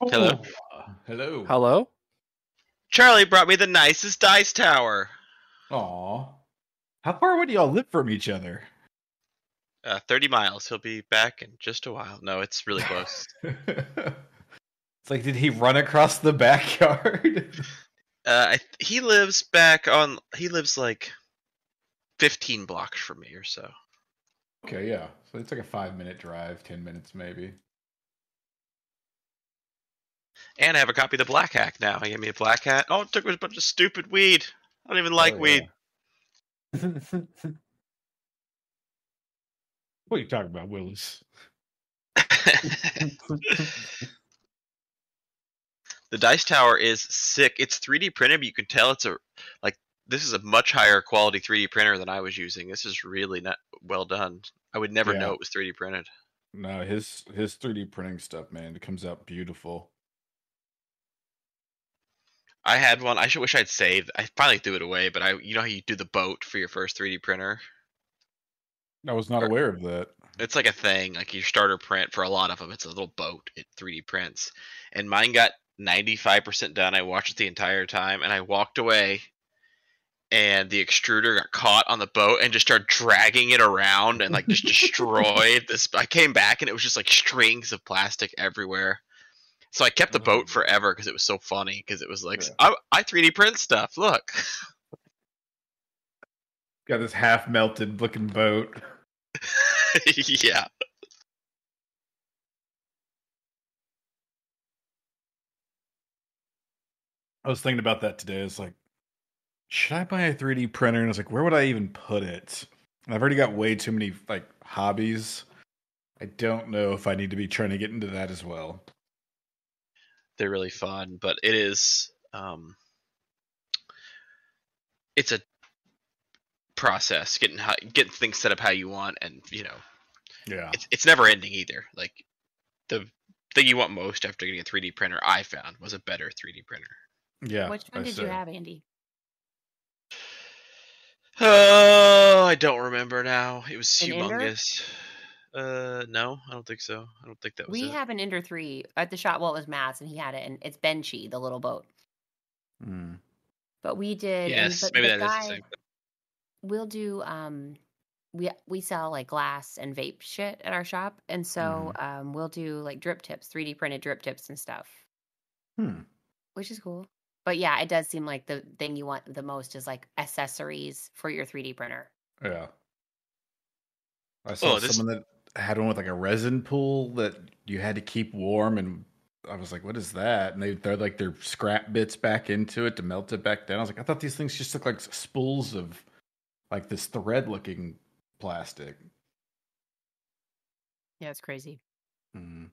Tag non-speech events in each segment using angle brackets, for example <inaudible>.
Hello. Hello. Hello? Charlie brought me the nicest dice tower. Aw. How far would y'all live from each other? Uh, 30 miles. He'll be back in just a while. No, it's really close. <laughs> it's like, did he run across the backyard? <laughs> uh, I, he lives back on. He lives like 15 blocks from me or so. okay, yeah. So it's like a five minute drive, 10 minutes maybe. And I have a copy of the Black Hack now. He gave me a Black Hat. Oh, it took a bunch of stupid weed. I don't even like Oh, weed. <laughs> What are you talking about, Willis? <laughs> the dice tower is sick. It's 3D printed, but you can tell it's a like this is a much higher quality 3D printer than I was using. This is really not well done. I would never Yeah. know it was 3D printed. No, his his 3D printing stuff, man, it comes out beautiful. I had one. I should wish I'd saved. I finally threw it away, but I you know how you do the boat for your first 3D printer? I was not Or- aware of that. It's like a thing, like your starter print for a lot of them. It's a little boat. It 3D prints, and mine got 95% done. I watched it the entire time, and I walked away, and the extruder got caught on the boat and just started dragging it around and like just <laughs> destroyed this. I came back and it was just like strings of plastic everywhere. So I kept the oh. boat Oh. forever because it was so funny. Because it was like Yeah. I, I 3D print stuff. Look, <laughs> Got this half melted looking boat. <laughs> yeah. I was thinking about that today. It's like, should I buy a 3D printer? And I was like, where would I even put it? And I've already got way too many like hobbies. I don't know if I need to be trying to get into that as well. They're really fun, but it is um it's a process getting how, getting things set up how you want and you know Yeah. it's it's never ending either like the thing you want most after getting a 3D printer I found was a better 3D printer Yeah. Which one I did you have, Andy? oh I don't remember now it was An Ender? Uh no I don't think so I don't think that was We it. have an Ender 3 at the shop. Well, it was Matt's, and he had it, and it's Benchy, the little boat. Hmm. But we did. yes maybe the that is guy, the same We'll do. Um, we we sell like glass and vape shit at our shop, and so Mm-hmm. um, we'll do like drip tips, 3D printed drip tips and stuff, Hmm. which is cool. But yeah, it does seem like the thing you want the most is like accessories for your 3D printer. Yeah. I saw Oh, this- someone that had one with like a resin pool that you had to keep warm and I was like, what is that? And they throw like their scrap bits back into it to melt it back down. I was like, I thought these things just look like spools of like this thread looking plastic. Yeah, it's crazy. Mm.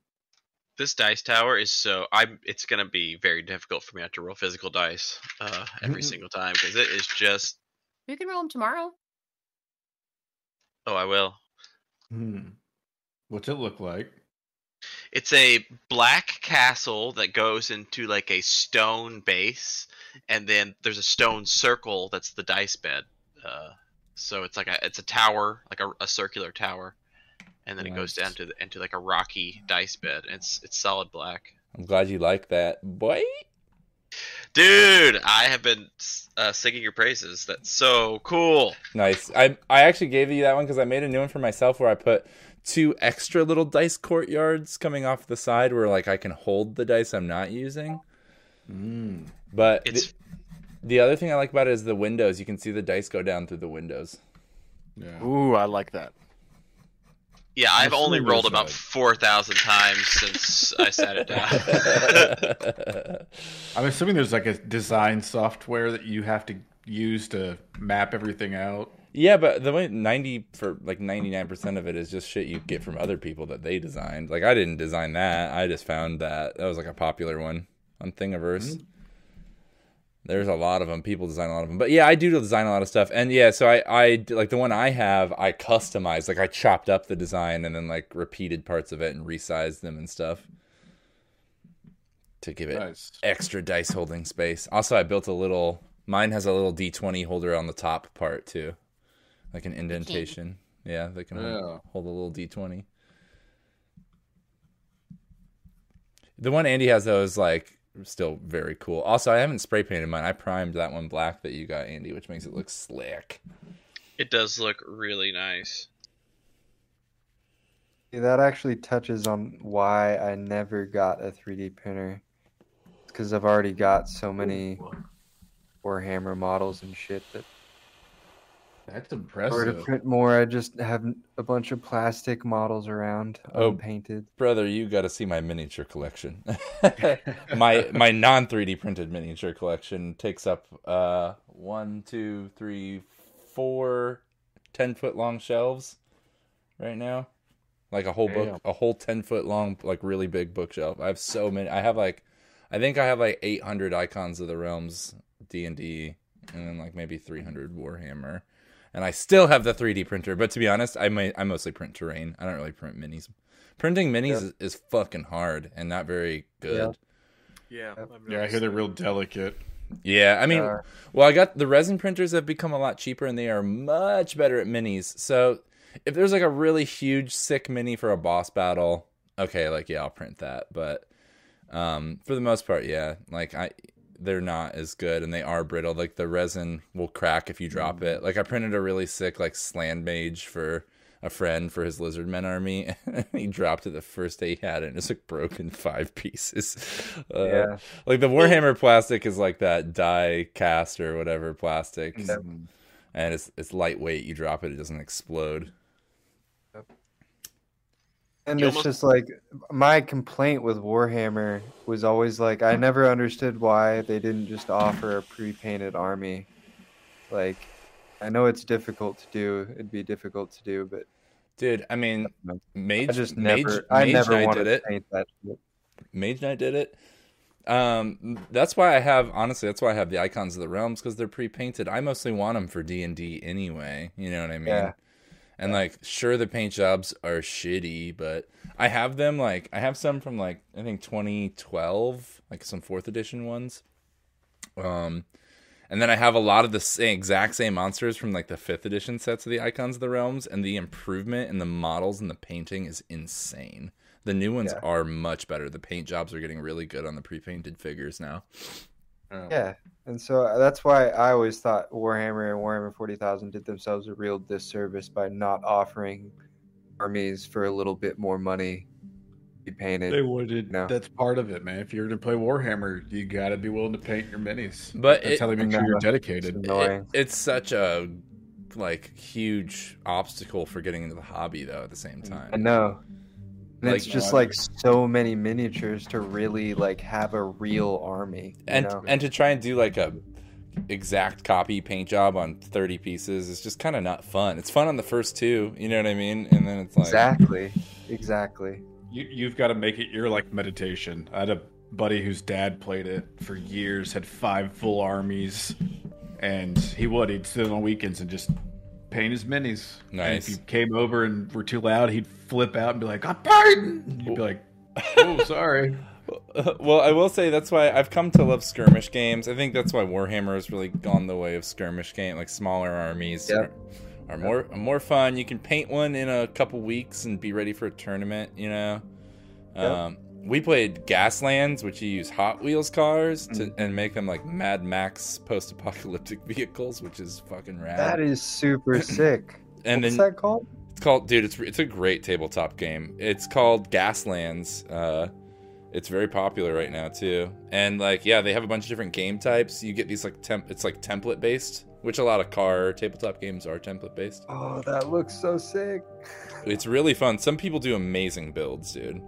this dice tower is so I'm. It's gonna be very difficult for me not to roll physical dice uh, every single time because it is just. We can roll them tomorrow. Oh, I will. Hmm. What's it look like? It's a black castle that goes into like a stone base, and then there's a stone circle that's the dice bed. Uh, so it's like a it's a tower, like a, a circular tower, and then it goes down to the, into like a rocky dice bed. It's it's solid black. I'm glad you like that, boy. Dude, I have been uh, singing your praises. That's so cool. Nice. I I actually gave you that one because I made a new one for myself where I put two extra little dice courtyards coming off the side where like I can hold the dice I'm not using. Mm. But It's the, the other thing I like about it is the windows. You can see the dice go down through the windows. Yeah. Ooh, I like that. yeah. I've Let's only rolled this about four thousand times since I sat it down. <laughs> I'm assuming there's like a design software that you have to use to map everything out. Yeah, but the way ninety for like ninety nine percent of it is just shit you get from other people that they designed. Like I didn't design that. I just found that that was like a popular one on Thingiverse. There's a lot of them. People design a lot of them. But yeah, I do design a lot of stuff. And yeah, so I, I like the one I have, I customized. Like I chopped up the design and then like repeated parts of it and resized them and stuff to give it Nice. extra dice holding space. Also, I built a little. Mine has a little D20 holder on the top part too, like an indentation. Yeah, that can Yeah. hold, hold a little D20. The one Andy has though is like still very cool. Also, I haven't spray painted mine. I primed that one black that you got, Andy, which makes it look slick. It does look really nice. See, that actually touches on why I never got a 3D printer. Because I've already got so many Warhammer models and shit that That's impressive. or to print more, I just have a bunch of plastic models around, Oh. unpainted. Brother, you got to see my miniature collection. <laughs> <laughs> my my non 3D printed miniature collection takes up uh one, two, three, four 10 foot long shelves right now. Like a whole book, a whole 10 foot long, like really big bookshelf. I have so many. I have like, I think I have like 800 icons of the realms D and D, and then like maybe 300 Warhammer. And I still have the 3D printer, but to be honest, I may I mostly print terrain. I don't really print minis. Printing minis Yeah. is, is fucking hard and not very good. Yeah. Yep. Yeah, I hear they're real delicate. Yeah, I mean, Uh, well, I got the resin printers have become a lot cheaper and they are much better at minis. So if there's like a really huge sick mini for a boss battle, okay, like yeah, I'll print that. But um, for the most part, yeah, like I they're not as good and they are brittle. Like the resin will crack if you drop it. Like I printed a really sick like Slann mage for a friend for his lizard men army <laughs> and he dropped it the first day he had it and it's like broken five pieces. <laughs> Uh, yeah. like the Warhammer plastic is like that die cast or whatever plastic, Yeah. and it's it's lightweight. You drop it, it doesn't explode. And You it's almost- just like my complaint with Warhammer was always like I never understood why they didn't just offer a pre-painted army. Like I know it's difficult to do. It'd be difficult to do, but Dude, I mean, Mage, I just Mage, never I Mage never Knight wanted did it. to paint that shit. Mage Knight did it. Um, that's why I have honestly. That's why I have the icons of the realms because they're pre-painted. I mostly want them for D and D anyway. You know what I mean? Yeah. And like, sure, the paint jobs are shitty, but I have them. Like, I have some from like I think 2012, like some fourth edition ones. Um, and then I have a lot of the same, exact same monsters from like the fifth edition sets of the Icons of the Realms, and the improvement in the models and the painting is insane. The new ones Yeah. are much better. The paint jobs are getting really good on the pre-painted figures now. Yeah, and so uh, that's why I always thought Warhammer and Warhammer Forty Thousand did themselves a real disservice by not offering armies for a little bit more money, be painted. They would. No. That's part of it, man. If you're going to play Warhammer, you got to be willing to paint your minis. But That's it- how they make sure you're It's dedicated. annoying. It- it's such a like huge obstacle for getting into the hobby though. At the same time, I know. And Like- it's just No, like so many miniatures to really like have a real army. And know? and to try and do like a exact copy paint job on 30 pieces is just kind of not fun. It's fun on the first two, you know what I mean? And then it's like exactly, exactly. You, you've got to make it your like meditation. I had a buddy whose dad played it for years, had five full armies, and he would he'd sit on weekends and just paint his minis. And Nice. if you came over and were too loud, he'd flip out and be like, "I'm painting." And You'd be like, "Oh, <laughs> sorry." well, I will say that's why I've come to love skirmish games. I think that's why Warhammer has really gone the way of skirmish game, like smaller armies Yep. are, are more are more fun. You can paint one in a couple weeks and be ready for a tournament. You know, Yep. um, we played Gaslands, which you use Hot Wheels cars to and make them like Mad Max post-apocalyptic <laughs> vehicles, which is fucking rad. That is super <laughs> sick. and What's then that called? it's called, dude. It's it's a great tabletop game. It's called Gaslands. Uh, it's very popular right now too. And like, yeah, they have a bunch of different game types. You get these like temp. It's like template based, which a lot of car tabletop games are template based. Oh, that looks so sick. It's really fun. Some people do amazing builds, dude.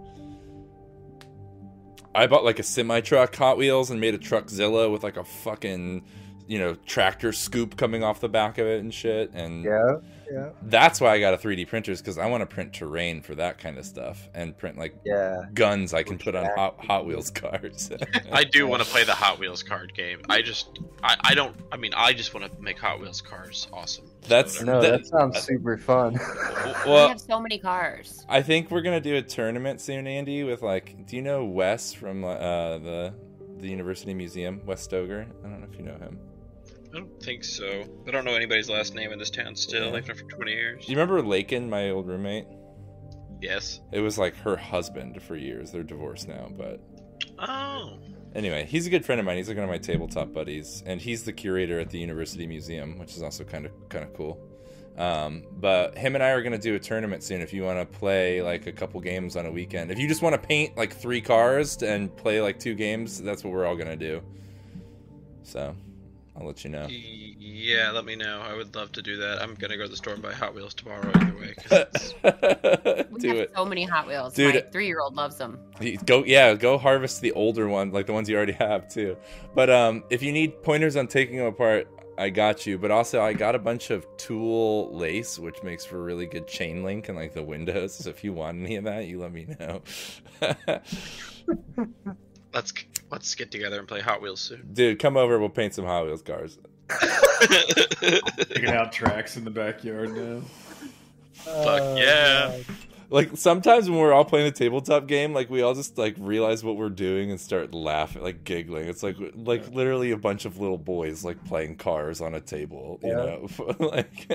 I bought like a semi truck Hot Wheels and made a Truckzilla with like a fucking, you know, tractor scoop coming off the back of it and shit. And Yeah, yeah, that's why I got a 3D printer is because I want to print terrain for that kind of stuff and print like yeah. guns I can put on Hot, Hot Wheels <laughs> cars. I do want to play the Hot Wheels card game. I just, I, I don't. I mean, I just want to make Hot Wheels cars awesome. That's- No, That- that sounds super fun. <laughs> <laughs> we have so many cars. I think we're gonna do a tournament soon, Andy. With like, do you know Wes from uh, the the University Museum, Wes Stoger? I don't know if you know him. I don't think so. I don't know anybody's last name in this town still. Yeah. I've known for 20 years. You remember Lakin, my old roommate? Yes. It was like her husband for years. They're divorced now, but Oh. Anyway, he's a good friend of mine. He's like one of my tabletop buddies, and he's the curator at the University Museum, which is also kind of kind of cool. Um, but him and I are gonna do a tournament soon. If you want to play like a couple games on a weekend, if you just want to paint like three cars and play like two games, that's what we're all gonna do. So, I'll let you know. Yeah, let me know. I would love to do that. I'm gonna go to the store and buy Hot Wheels tomorrow either way. 'cause it's- <laughs> We do have it. so many Hot Wheels. Dude. My three-year-old loves them. Go yeah, go harvest the older one, like the ones you already have too. But um, if you need pointers on taking them apart, I got you. But also, I got a bunch of tool lace, which makes for really good chain link and like the windows. So if you want any of that, you let me know. <laughs> let's let's get together and play Hot Wheels soon. Dude, come over. We'll paint some Hot Wheels cars. Digging out tracks in the backyard now. Fuck yeah. Oh Like sometimes when we're all playing a tabletop game, like we all just like realize what we're doing and start laughing, like giggling. It's like like literally a bunch of little boys like playing cars on a table, you Yeah. know. <laughs> like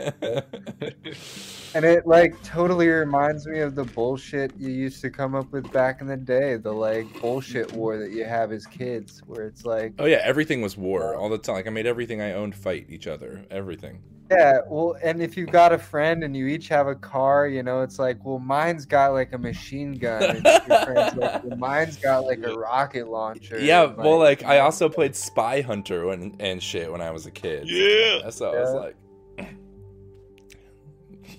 And it like totally reminds me of the bullshit you used to come up with back in the day, the like bullshit war that you have as kids, where it's like, Oh yeah, everything was war all the time. Like I made everything I owned fight each other. Everything. Yeah, well, and if you've got a friend and you each have a car, you know, it's like, well, mine's got like a machine gun, and like, well, mine's got like a <laughs> rocket launcher. Yeah, and, well, like I also played Spy Hunter when, and shit when I was a kid. Yeah. So I was like, <laughs>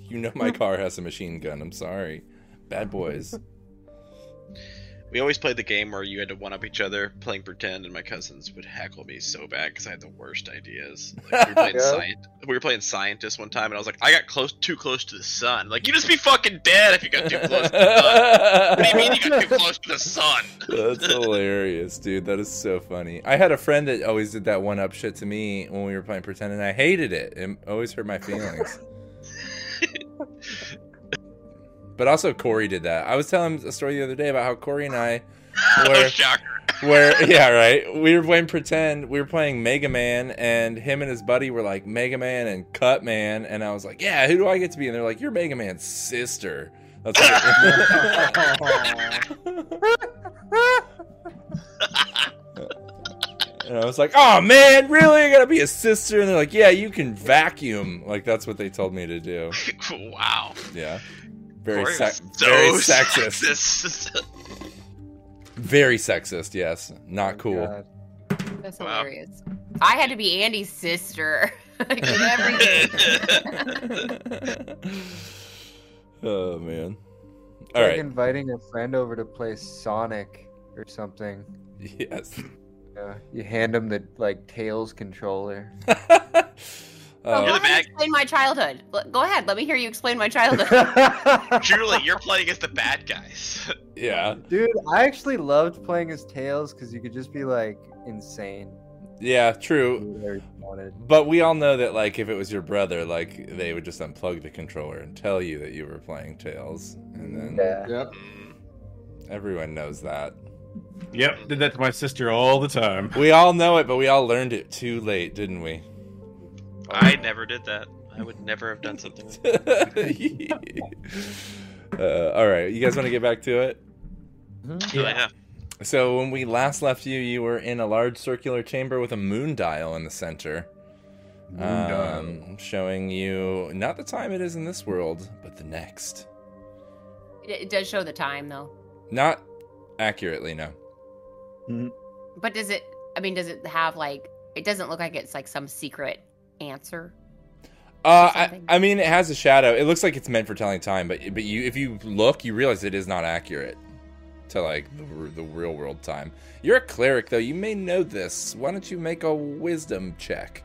you know, my <laughs> car has a machine gun. I'm sorry, bad boys. We always played the game where you had to one up each other playing pretend, and my cousins would heckle me so bad because I had the worst ideas. Like, we, were playing <laughs> Yeah. scient- we were playing scientist one time, and I was like, I got close, too close to the sun. Like, you just be fucking dead if you got too close to the sun. What do you mean you got too close to the sun? <laughs> That's hilarious, dude. That is so funny. I had a friend that always did that one up shit to me when we were playing pretend, and I hated it. It always hurt my feelings. <laughs> but also, Corey did that. I was telling a story the other day about how Corey and I <laughs> were shocker. <laughs> where yeah right? We were playing pretend we were playing mega man and him and his buddy were like mega man and cut man and i was like yeah who do i get to be? And they're like you're mega man's sister. That's <laughs> and i was like oh man really? I gotta be a sister? And they're like yeah you can vacuum. Like that's what they told me to do. Wow. yeah very Corey sex was so very <laughs> sexist sexist. very sexist yes not cool God. That's Wow. hilarious. I had to be Andy's sister. <laughs> like <laughs> oh man. It's All like right. inviting a friend over to play Sonic or something. Yes. Yeah, you hand them the like Tails controller. Oh, Uh, go You're the ahead bad- explain my childhood. L- Go ahead. Let me hear you explain my childhood. <laughs> Julie, you're playing as the bad guys. <laughs> yeah. Dude, I actually loved playing as Tails because you could just be like insane. Yeah, true. whatever you wanted. But we all know that like if it was your brother, like they would just unplug the controller and tell you that you were playing Tails. And then Yeah. Yep. Mm. everyone knows that. Yep, did that to my sister all the time. We all know it, but we all learned it too late, didn't we? I <laughs> never did that. I would never have done something like that. <laughs> uh, all right, you guys want to get back to it? Oh, yeah. So when we last left you, you were in a large circular chamber with a moon dial in the center. Um, showing you not the time it is in this world, but the next. it, it does show the time though. Not accurately, no. But does it? I mean, does it have like? It doesn't look like it's like some secret answer. Uh, I. I mean, it has a shadow. It looks like it's meant for telling time, but but you if you look, you realize it is not accurate to like the, the real world time. You're a cleric, though. You may know this. Why don't you make a wisdom check?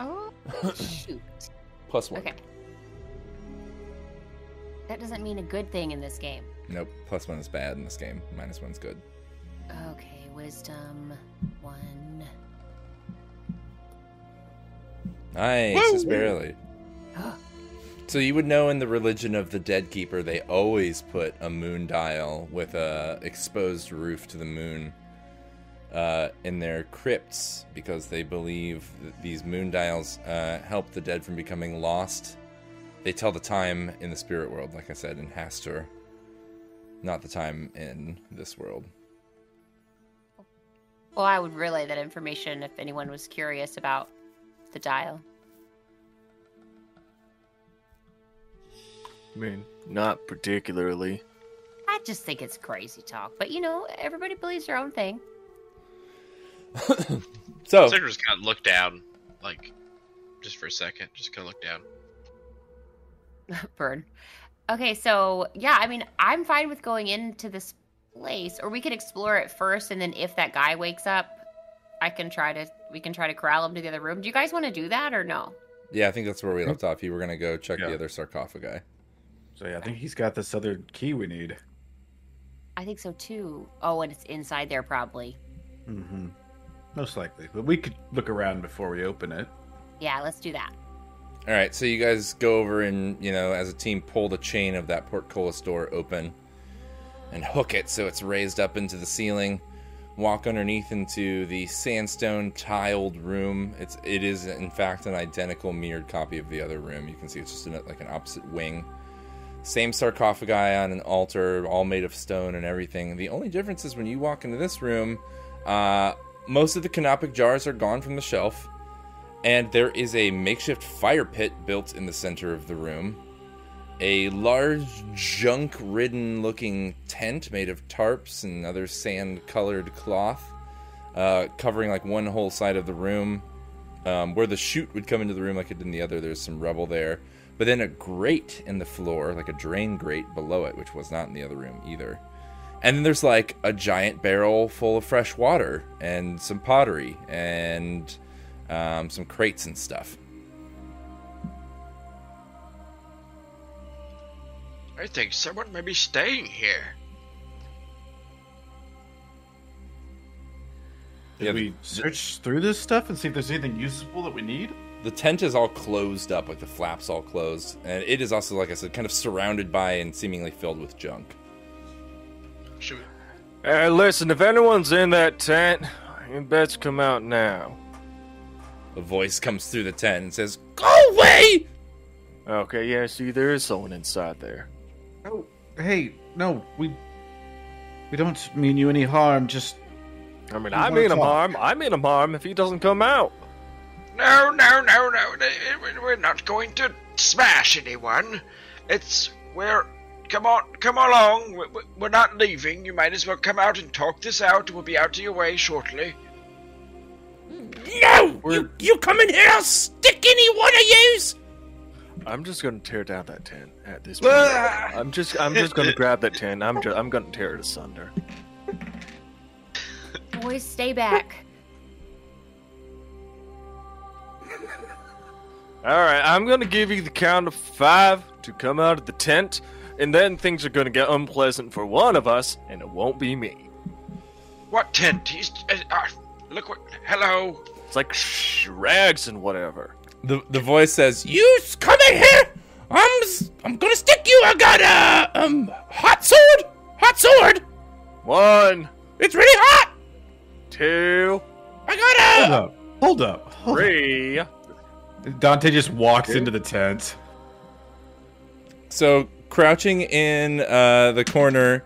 Oh <coughs> shoot! Plus one. Okay. That doesn't mean a good thing in this game. Nope. Plus one is bad in this game. Minus one's good. Okay, wisdom one. Nice, just barely. So you would know in the religion of the Dead Keeper, they always put a moon dial with a exposed roof to the moon uh, in their crypts because they believe that these moon dials uh, help the dead from becoming lost. They tell the time in the spirit world, like I said, in Hastur, not the time in this world. Well, I would relay that information if anyone was curious about the dial. I mean, not particularly. I just think it's crazy talk, but you know, everybody believes their own thing. <coughs> So Sigrid just kind of look down, like, just for a second. Just kind of look down. <laughs> Burn. Okay, so yeah, I mean, I'm fine with going into this place, or we could explore it first, and then if that guy wakes up, I can try to we can try to corral him to the other room. Do you guys want to do that or no? yeah, I think that's where we left off. You were gonna go check Yeah. the other sarcophagi. So yeah, I think he's got this other key we need. I think so too. Oh, and it's inside there probably. Mm-hmm. Most likely, but we could look around before we open it. Yeah, let's do that. All right, so you guys go over and you know, as a team, pull the chain of that portcullis door open and hook it so it's raised up into the ceiling. Walk underneath into the sandstone tiled room. It's it is in fact an identical mirrored copy of the other room. You can see it's just like an opposite wing. Same sarcophagi on an altar, all made of stone and everything. The only difference is when you walk into this room, uh, most of the canopic jars are gone from the shelf and there is a makeshift fire pit built in the center of the room. A large junk ridden looking tent made of tarps and other sand colored cloth, uh, covering like one whole side of the room. Um, where the chute would come into the room like it did in the other, there's some rubble there. But then a grate in the floor, like a drain grate below it, which was not in the other room either. And then there's like a giant barrel full of fresh water and some pottery and um, some crates and stuff. I think someone may be staying here. Did Yeah, we the- search through this stuff and see if there's anything useful that we need? The tent is all closed up, like the flaps all closed, and it is also, like I said, kind of surrounded by and seemingly filled with junk. Should we... Hey, listen, if anyone's in that tent, you best come out now. A voice comes through the tent and says, "Go away!" Okay, yeah, see, there is someone inside there. Oh, hey, no, we we don't mean you any harm. Just I mean, I mean him harm. I mean him harm if he doesn't come out. No, no, no, no. We're not going to smash anyone. It's we're. Come on, come along. We- we- We're not leaving. You might as well come out and talk this out. We'll be out of your way shortly. No! You, you come in here, I'll stick any one of yous! I'm just gonna tear down that tent at this <laughs> point. I'm just, I'm just gonna grab that tent. I'm, just, I'm gonna tear it asunder. Boys, stay back. All right, I'm gonna give you the count of five to come out of the tent, and then things are gonna get unpleasant for one of us, and it won't be me. What tent? He's. Uh, uh, look what. Hello. It's like shh, rags and whatever. The, the voice says, You s- come in here! I'm, s- I'm gonna stick you! I got a, um, hot sword! Hot sword! One, It's really hot! two, I got a. hold up, hold up. Hold three. up. Dante just walks into the tent. So, crouching in uh, the corner,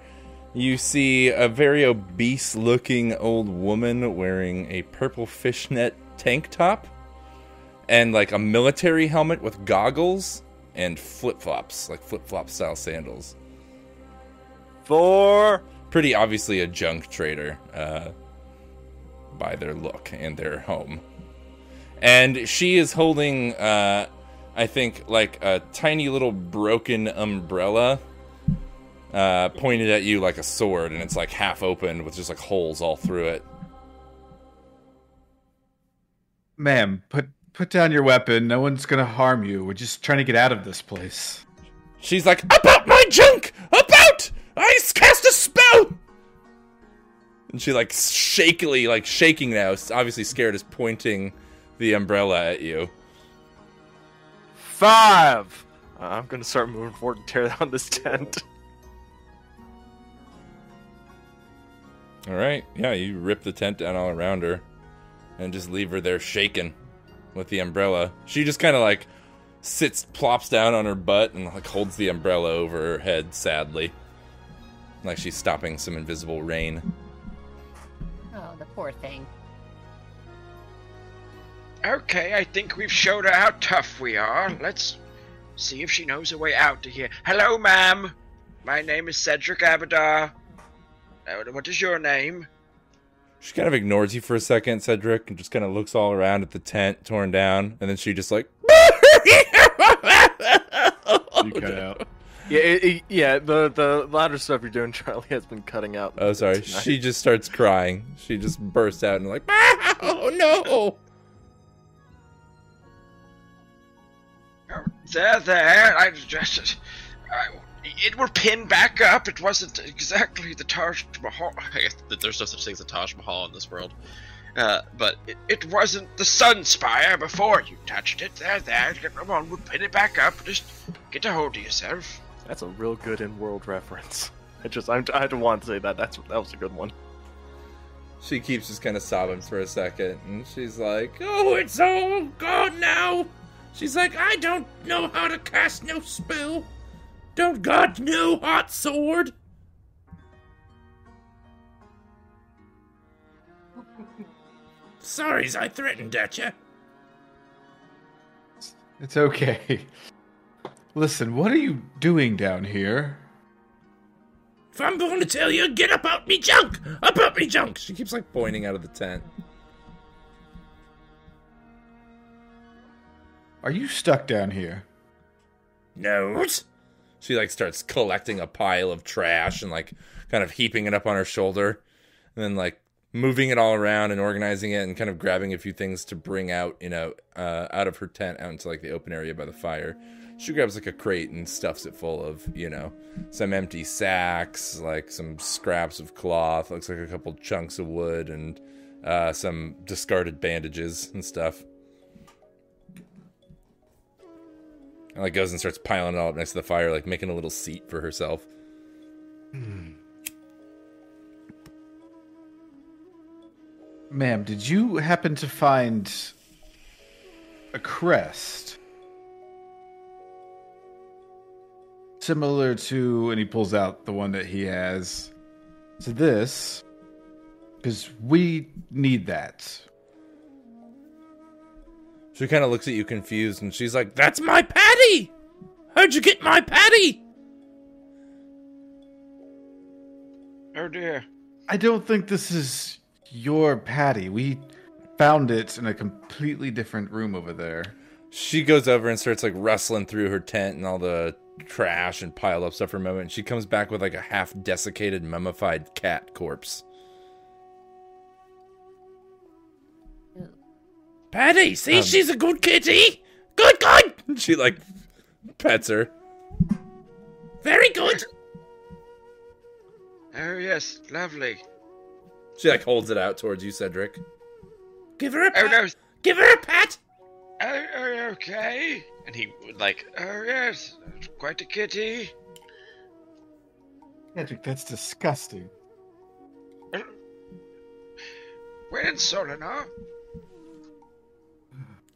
you see a very obese looking old woman wearing a purple fishnet tank top and like a military helmet with goggles and flip flops, like flip flop style sandals. Four. Pretty obviously a junk trader uh, by their look and their home. And she is holding, uh, I think, like a tiny little broken umbrella uh, pointed at you like a sword, and it's like half open with just like holes all through it. Ma'am, put put down your weapon. No one's gonna harm you. We're just trying to get out of this place. She's like, About my junk! About! I cast a spell! And she, like, shakily, like, shaking now, s- obviously scared, is pointing the umbrella at you. Five. Uh, I'm gonna start moving forward and tear down this tent. All right, yeah, you rip the tent down all around her and just leave her there shaking with the umbrella. She just kind of like sits, plops down on her butt, and like holds the umbrella over her head sadly, like she's stopping some invisible rain. Oh, the poor thing. Okay, I think we've showed her how tough we are. Let's see if she knows her way out to here. Hello, ma'am. My name is Cedric Abadar. Uh, What is your name? She kind of ignores you for a second, Cedric, and just kind of looks all around at the tent torn down, and then she just like. <laughs> You cut out. Yeah, it, it- yeah. The the louder stuff you're doing, Charlie, has been cutting out. Oh, sorry. tonight. She just starts crying. She just bursts out and like, <laughs> oh no! Oh, there, there. I just. I, it were pinned back up. It wasn't exactly the Taj Mahal. <laughs> I guess that there's no such thing as a Taj Mahal in this world. Uh, but it, it wasn't the Sun Spire before you touched it. There, there. Come on, we'll pin it back up. Just get a hold of yourself. That's a real good in-world reference. <laughs> I just I'm, I had to want to say that. That's that was a good one. She keeps just kind of sobbing for a second, and she's like, "Oh, it's all gone now." She's like, "I don't know how to cast no spell. Don't got no hot sword." Sorry's I threatened at you. It's okay. Listen, what are you doing down here? If I'm going to tell you, get up out me junk! Up out me junk! She keeps like pointing out of the tent. Are you stuck down here? Nose. She like starts collecting a pile of trash and like kind of heaping it up on her shoulder, and then like moving it all around and organizing it and kind of grabbing a few things to bring out, you know, uh, out of her tent out into like the open area by the fire. She grabs like a crate and stuffs it full of, you know, some empty sacks, like some scraps of cloth, looks like a couple chunks of wood, and uh, some discarded bandages and stuff. And like goes and starts piling it all up next to the fire, like making a little seat for herself. Hmm. Ma'am, did you happen to find a crest? Similar to, and he pulls out the one that he has, to this, because we need that. She kind of looks at you confused and she's like, That's my patty! How'd you get my patty? Oh dear. I don't think this is your patty. We found it in a completely different room over there. She goes over and starts like rustling through her tent and all the trash and piled up stuff for a moment. And she comes back with like a half desiccated, mummified cat corpse. Patty, see, Um, she's a good kitty. Good, good. <laughs> She like pets her. Very good. Oh yes, lovely. She like holds it out towards you, Cedric. Give her a Oh pat. no. Give her a pat. Oh, oh, okay. And he would like, oh yes, quite a kitty. Cedric, that's disgusting. We're in Solinar.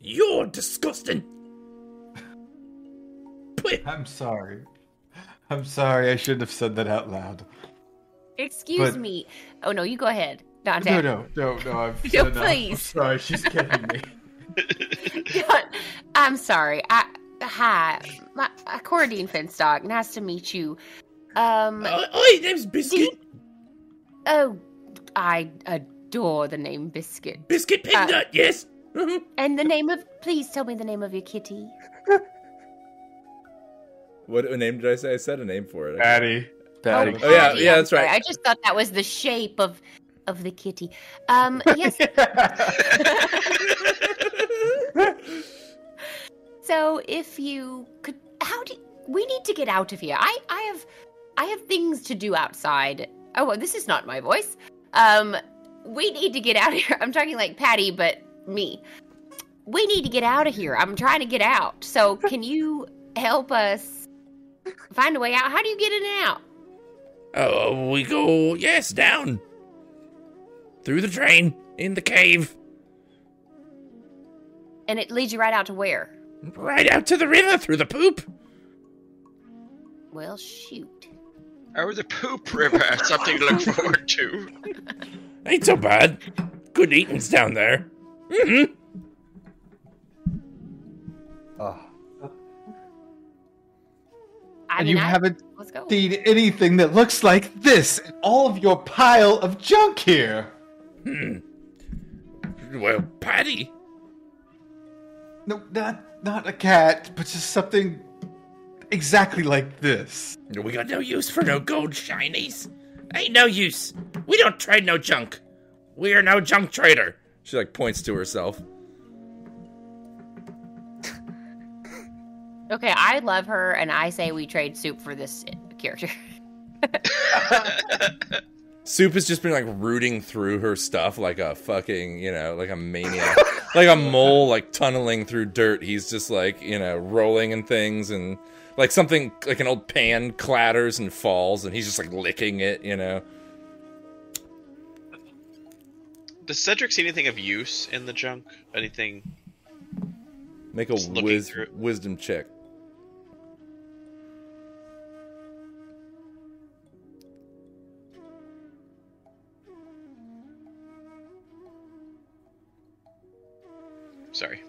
You're disgusting. Put- I'm sorry. I'm sorry. I shouldn't have said that out loud. Excuse But- me. Oh no, you go ahead, Dante. No, no, no, no. I've <laughs> No, said enough. I'm please. sorry. She's kidding me. I'm sorry. I hi, my uh, Cordine Finstock. Nice to meet you. Um. Uh, oi, name's Biscuit. Oh, I adore the name Biscuit. Biscuit Uh, Peanut, yes. Mhm. <laughs> And the name of. Please tell me the name of your kitty. <laughs> What name did I say? I said a name for it. Patty. Patty. Oh, yeah, Patty, yeah, I'm that's right. I just thought that was the shape of of the kitty. Um. Yes. <laughs> So if you could, how do we need to get out of here? I I have I have things to do outside. Oh, well, this is not my voice. Um, we need to get out of here. I'm talking like Patty, but me. We need to get out of here. I'm trying to get out. So <laughs> can you help us find a way out? How do you get in and out? Oh, we go, yes, down. Through the drain, in the cave, And it leads you right out to where? right out to the river through the poop. Well, shoot. Oh, the poop river. Something to look <laughs> forward to. Ain't so bad. Good eating's down there. Mm-hmm. Oh, I and mean, you I- haven't seen anything that looks like this in all of your pile of junk here. Well, Patty. No, not not a cat, but just something exactly like this. We got no use for no gold shinies. Ain't no use. We don't trade no junk. We are no junk trader. She like points to herself. Okay, I love her, and I say we trade soup for this character. <laughs> Soup has just been like rooting through her stuff like a fucking, you know, like a maniac. <laughs> like a mole like tunneling through dirt. He's just like, you know, rolling and things and like something like an old pan clatters and falls and he's just like licking it, you know. Does Cedric see anything of use in the junk? Anything? Make a Just wis- wisdom check. Sorry.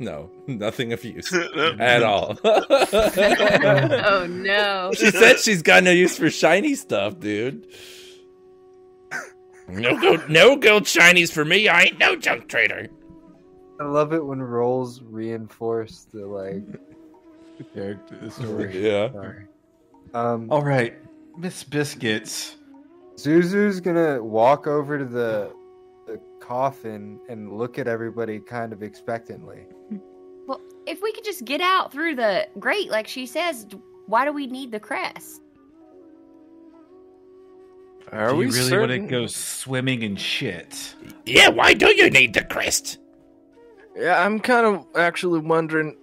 No, <laughs> nothing of use <laughs> at all. <laughs> oh no! she said she's got no use for shiny stuff, dude. No gold, no gold shinies for me. I ain't no junk trader. I love it when roles reinforce the like. Character, the <laughs> story. Yeah. Sorry. Um, All right, Miss Biscuits. Zuzu's gonna walk over to the the coffin and look at everybody kind of expectantly. Well, if we could just get out through the grate, like she says, why do we need the crest? Are Do we really certain? want to go swimming in shit? Yeah, why do you need the crest? Yeah, I'm kind of actually wondering.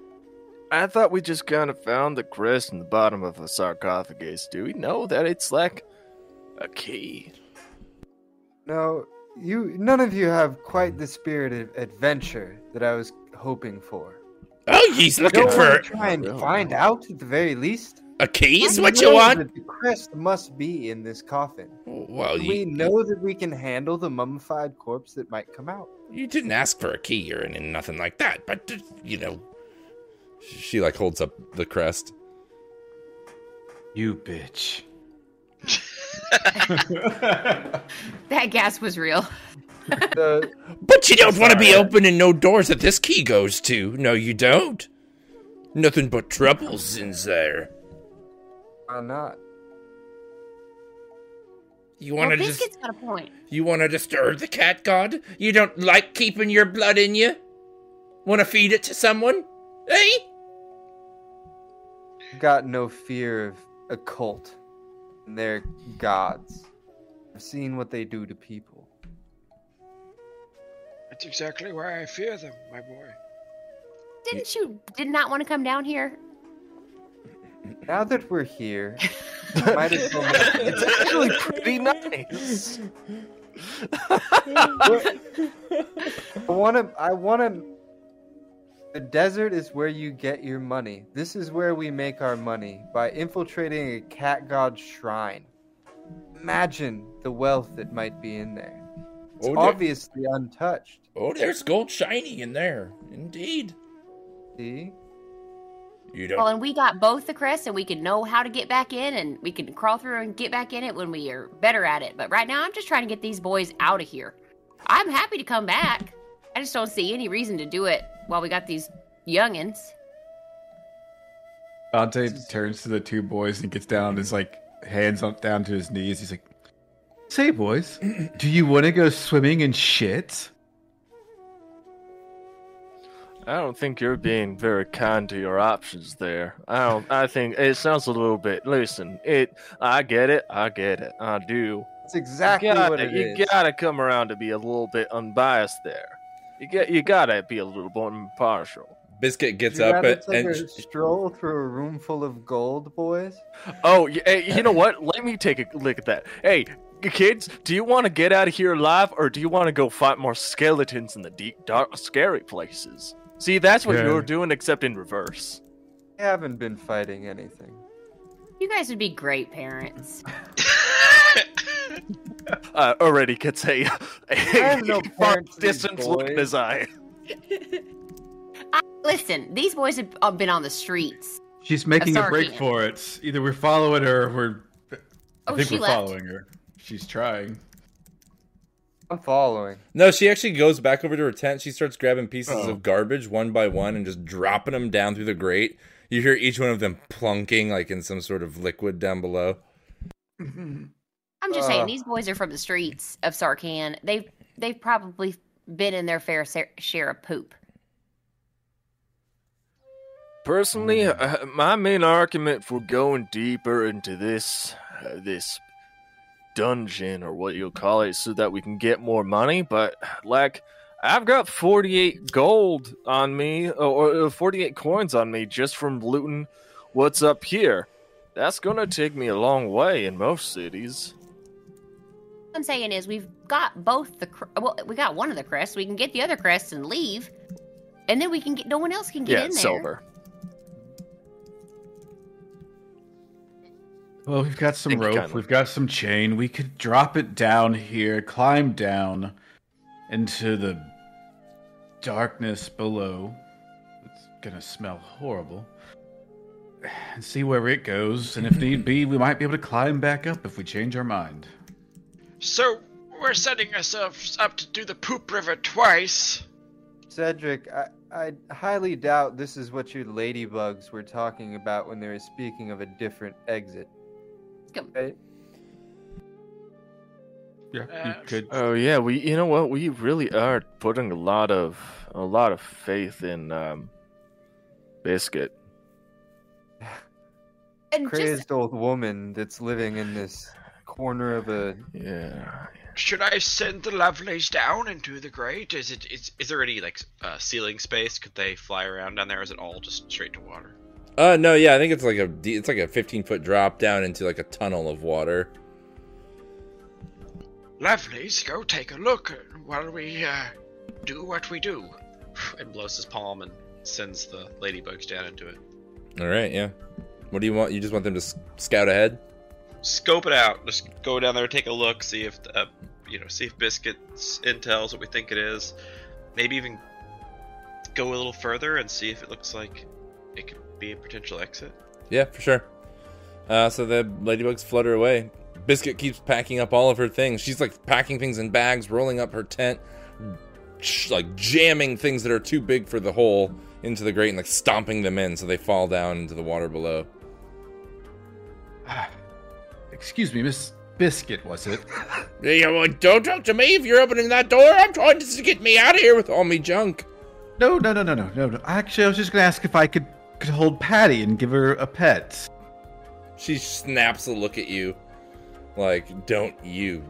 I thought we just kind of found the crest in the bottom of a sarcophagus. Do we know that it's like a key? No, you none of you have quite the spirit of adventure that I was hoping for. Oh, he's You looking don't wanna for try and find out at the very least. A key. Is We what you know want? that The crest must be in this coffin. Well, We you, know that we can handle the mummified corpse that might come out. you didn't ask for a key or any- nothing like that, but you know. She like holds up the crest. You bitch. <laughs> That gas was real. <laughs> The, But you don't want to be opening no doors that this key goes to. No, you don't. Nothing but troubles in there. Why not? You want to just Biscuit's got a point. you want to disturb the cat god? You don't like keeping your blood in you? Want to feed it to someone? Eh? Got no fear of a cult and their gods. I've seen what they do to people. That's exactly why I fear them, my boy. Didn't you did not want to come down here? Now that we're here, <laughs> might as well make It's actually pretty nice. <laughs> I want to. I want to. The desert is where you get your money. This is where we make our money by infiltrating a cat god shrine. Imagine the wealth that might be in there. It's Oh, obviously untouched. Oh, there's gold shiny in there. Indeed. See? You Well, don't. and we got both the crests, and we can know how to get back in, and we can crawl through and get back in it when we are better at it. But right now, I'm just trying to get these boys out of here. I'm happy to come back. I just don't see any reason to do it while we got these youngins. Dante turns to the two boys and gets down his like hands up down to his knees. He's like, "Say, boys, <clears throat> do you want to go swimming in shit?" I don't think you're being very kind to your options there. I don't. I think it sounds a little bit. Listen, it. I get it. I get it. I do. That's exactly you gotta, what it you is. gotta come around to be a little bit unbiased there. You get. You gotta be a little bit impartial. Biscuit gets up and, take and a stroll through a room full of gold, boys. Oh, hey, you know what? Let me take a look at that. Hey, kids, do you want to get out of here alive, or do you want to go fight more skeletons in the deep, dark, scary places? See, that's what Yeah. you're doing, except in reverse. I haven't been fighting anything. You guys would be great parents. <laughs> <laughs> uh, already gets a, <laughs> a have no far parents, distance look in his eye. I, listen, these boys have uh, been on the streets. She's making a Sarkian. break for it. Either we're following her or we're. I Oh, think she we're left. following her. She's trying. I'm following. No, she actually goes back over to her tent. She starts grabbing pieces Oh. of garbage one by one and just dropping them down through the grate. You hear each one of them plunking like in some sort of liquid down below. I'm just saying, Uh. these boys are from the streets of Sarkhan. They've they've probably been in their fair share of poop. Personally, uh, my main argument for going deeper into this uh, this dungeon or what you'll call it, so that we can get more money. But like, I've got forty eight gold on me, or, or forty eight coins on me just from looting what's up here. That's gonna take me a long way in most cities. What I'm saying is, we've got both the well, we got one of the crests. We can get the other crest and leave, and then we can get. No one else can get yeah, in there. silver. Well, we've got some Think rope. kindly. We've got some chain. We could drop it down here, climb down into the darkness below. It's gonna smell horrible. And see where it goes. And if need be, we might be able to climb back up if we change our mind. So we're setting ourselves up to do the poop river twice. Cedric, I, I highly doubt this is what your ladybugs were talking about when they were speaking of a different exit. Come- Right? Yeah, Uh, you could. Oh yeah, we you know what we really are putting a lot of a lot of faith in um, Biscuit. <laughs> And just Crazed old woman that's living in this corner of a. Yeah, Should I send the lovelies down into the grate? Is it is is there any like uh, ceiling space? Could they fly around down there? Is it all just straight to water? Uh no, yeah, I think it's like a it's like a 15 foot drop down into like a tunnel of water. Lovelies, go take a look while we uh, do what we do. And blows his palm and sends the ladybugs down into it. All right, yeah. What do you want? You just want them to scout ahead? Scope it out. Just go down there, take a look, see if uh, you know, see if Biscuit's intel's what we think it is. Maybe even go a little further and see if it looks like it could be a potential exit. Yeah, for sure. Uh, so the ladybugs flutter away. Biscuit keeps packing up all of her things. She's like packing things in bags, rolling up her tent, sh- like jamming things that are too big for the hole into the grate and like stomping them in so they fall down into the water below. <sighs> Excuse me, Miss Biscuit, was it? <laughs> Yeah, well, don't talk to me if you're opening that door. I'm trying to get me out of here with all me junk. No, no, no, no, no, no, no. Actually, I was just gonna ask if I could could hold Patty and give her a pet. She snaps a look at you, like, don't you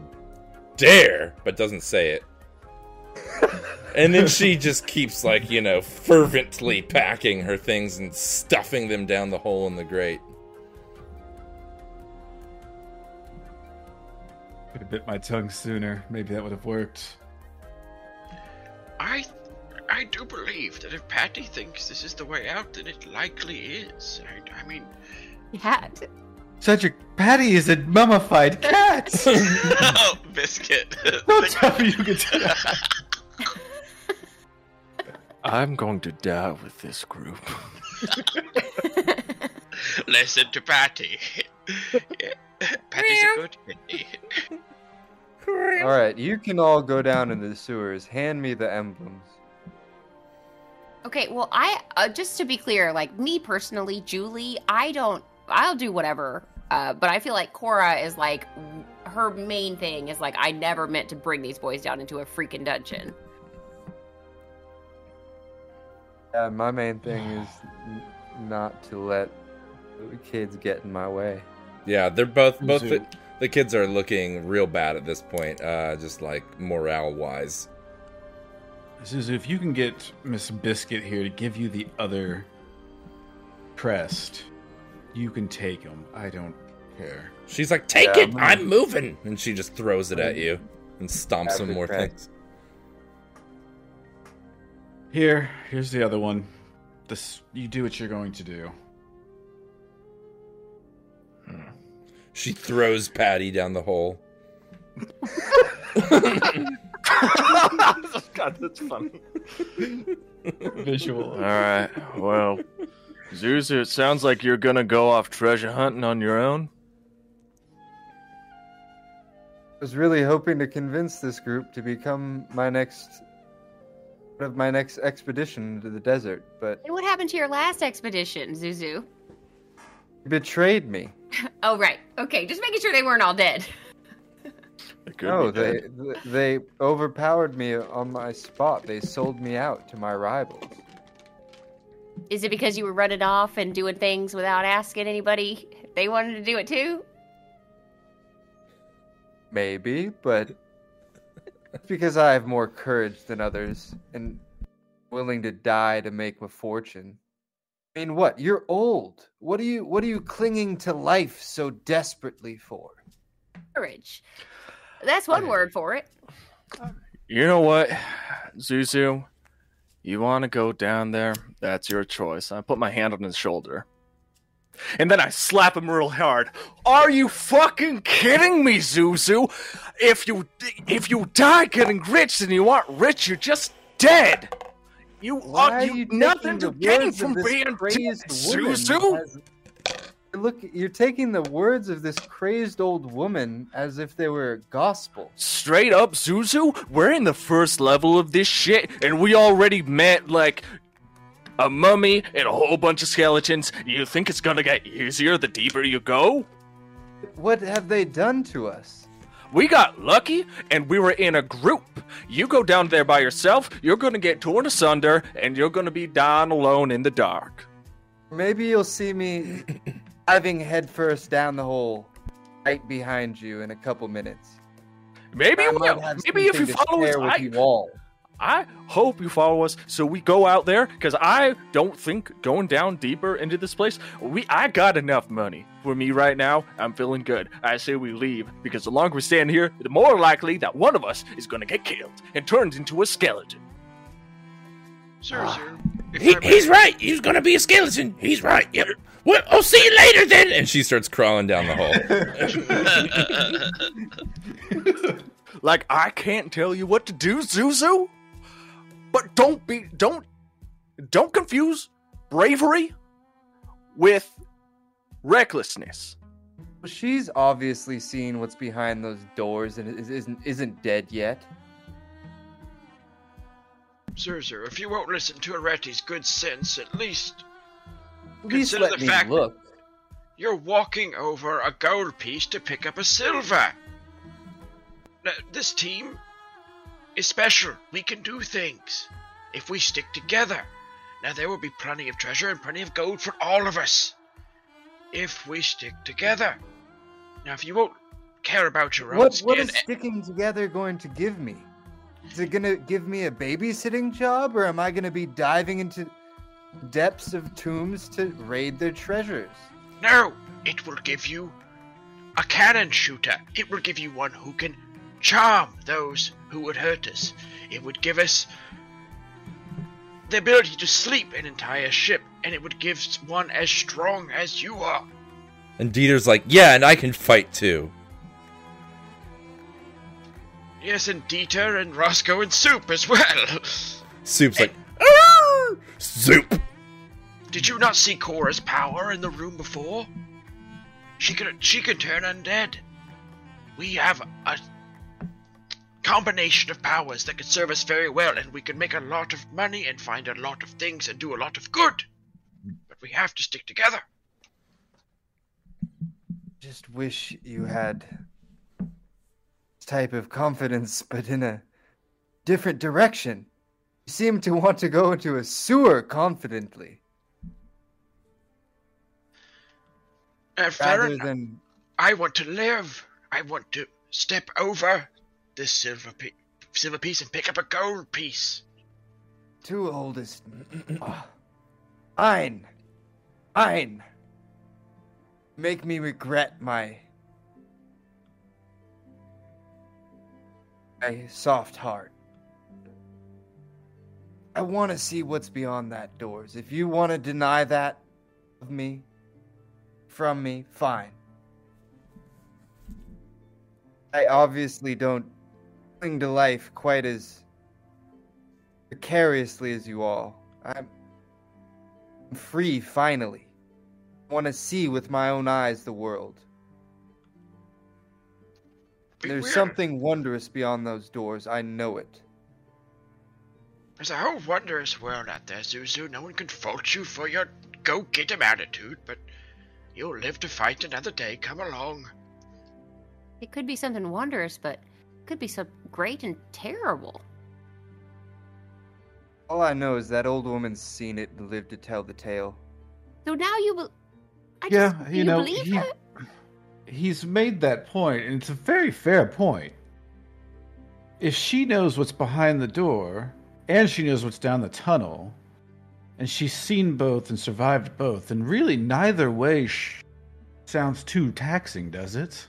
dare, but doesn't say it. and then she <laughs> just keeps, like, you know, fervently packing her things and stuffing them down the hole in the grate. Could have bit my tongue sooner. Maybe that would have worked. I I do believe that if Patty thinks this is the way out, then it likely is. I, I mean, cat. Cedric, Patty is a mummified cat. <laughs> oh, <laughs> biscuit. Don't tell me you could do that. <laughs> I'm going to die with this group. Listen to Patty. Patty's a good kitty. All right, you can all go down in the sewers. Hand me the emblems. Okay, well, I uh, just to be clear, like me personally, Julie, I don't. I'll do whatever. Uh, but I feel like Cora is like w- her main thing is like I never meant to bring these boys down into a freaking dungeon. Yeah, my main thing is n- not to let the kids get in my way. Yeah, they're both, both the, the kids are looking real bad at this point, uh, just like morale wise. Zuzu, if you can get Miss Biscuit here to give you the other crest, you can take them. I don't care. She's like, take Yeah, it, I'm- I'm moving. And she just throws it at you and stomps Have some more crack. things. Here, here's the other one. This, you do what you're going to do. She throws Patty down the hole. <laughs> <laughs> God, that's funny. Visual. All right. Well, Zuzu, it sounds like you're gonna go off treasure hunting on your own. I was really hoping to convince this group to become my next part of my next expedition to the desert, but And what happened to your last expedition, Zuzu? you betrayed me. <laughs> Oh, right. Okay, just making sure they weren't all dead. <laughs> It could oh, No, they, they overpowered me on my spot. They sold me out to my rivals. Is it because you were running off and doing things without asking anybody if they wanted to do it too? Maybe, but it's because I have more courage than others and willing to die to make a fortune. I mean, what? You're old. What are you what are you clinging to life so desperately for? Courage. That's one word for it. You know what, Zuzu? You want to go down there? That's your choice. I put my hand on his shoulder. And then I slap him real hard. Are you fucking kidding me, Zuzu? If you if you die getting rich and you aren't rich, you're just dead. You Why are are you you nothing to gain from being dead, crazed woman Zuzu. Look, you're taking the words of this crazed old woman as if they were gospel. Straight up, Zuzu, we're in the first level of this shit, and we already met like a mummy and a whole bunch of skeletons. You think it's gonna get easier the deeper you go? What have they done to us? We got lucky and we were in a group. You go down there by yourself, you're gonna get torn asunder, and you're gonna be down alone in the dark. Maybe you'll see me diving headfirst down the hole right behind you in a couple minutes. Maybe I you might will. have Maybe if you follow us, with I, you all. I hope you follow us so we go out there because I don't think going down deeper into this place. We I got enough money for me right now. I'm feeling good. I say we leave because the longer we stand here, the more likely that one of us is going to get killed and turned into a skeleton. Sir, ah. sir. He, he's right. He's gonna be a skeleton. He's right. Yep. Well, I'll see you later then. And she starts crawling down the hole. <laughs> Like I can't tell you what to do, Zuzu. But don't be don't don't confuse bravery with recklessness. She's obviously seen what's behind those doors and is- isn't isn't dead yet. Sir, sir, if you won't listen to Aretti's good sense, at least At least Consider let the me fact- look. you're walking over a gold piece to pick up a silver. Now, this team is special. We can do things if we stick together. Now, there will be plenty of treasure and plenty of gold for all of us if we stick together. Now, if you won't care about your own What skin, what is sticking together going to give me? Is it gonna give me a babysitting job, or am I gonna be diving into depths of tombs to raid their treasures? No, it will give you a cannon shooter. It will give you one who can charm those who would hurt us. It would give us the ability to sleep an entire ship, and it would give one as strong as you are. And Dieter's like, yeah, and I can fight too. Yes, and Dieter and Roscoe and Soup as well. Soup's like, "Arr!" Soup. Did you not see Cora's power in the room before? She can she can turn undead. We have a combination of powers that could serve us very well, and we can make a lot of money and find a lot of things and do a lot of good. But we have to stick together. Just wish you had this type of confidence, but in a different direction. You seem to want to go into a sewer confidently, Uh, rather than I want to live. I want to step over this silver pe- silver piece and pick up a gold piece. two oldest. <clears throat> Ein, ein. Make me regret my my soft heart. I want to see what's beyond that doors. If you want to deny that of me, from me, fine. I obviously don't cling to life quite as precariously as you all. I'm free finally. I want to see with my own eyes the world. There's something wondrous beyond those doors. I know it. There's a whole wondrous world out there, Zuzu. No one can fault you for your go get 'em attitude, but you'll live to fight another day. Come along. It could be something wondrous, but it could be so great and terrible. All I know is that old woman's seen it and lived to tell the tale. So now you, be- yeah, just, you you know, believe he, that? he's made that point, and it's a very fair point. If she knows what's behind the door, and she knows what's down the tunnel, and she's seen both and survived both, and really neither way sh- sounds too taxing, does it?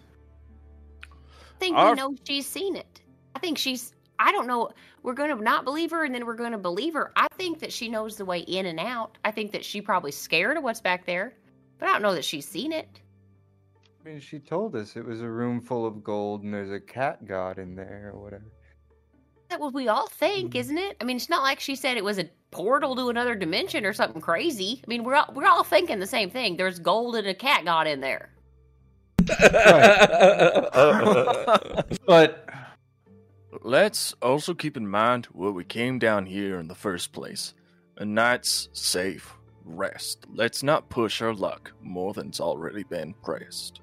I think Our- we know she's seen it. I think she's. I don't know. We're going to not believe her, and then we're going to believe her. I think that she knows the way in and out. I think that she probably scared of what's back there, but I don't know that she's seen it. I mean, she told us it was a room full of gold and there's a cat god in there or whatever. That's what we all think, Mm-hmm. isn't it? I mean, it's not like she said it was a portal to another dimension or something crazy. I mean, we're all, we're all thinking the same thing. There's gold and a cat god in there. <laughs> <laughs> But Let's also keep in mind what we came down here in the first place a night's safe rest. Let's not push our luck more than's already been pressed.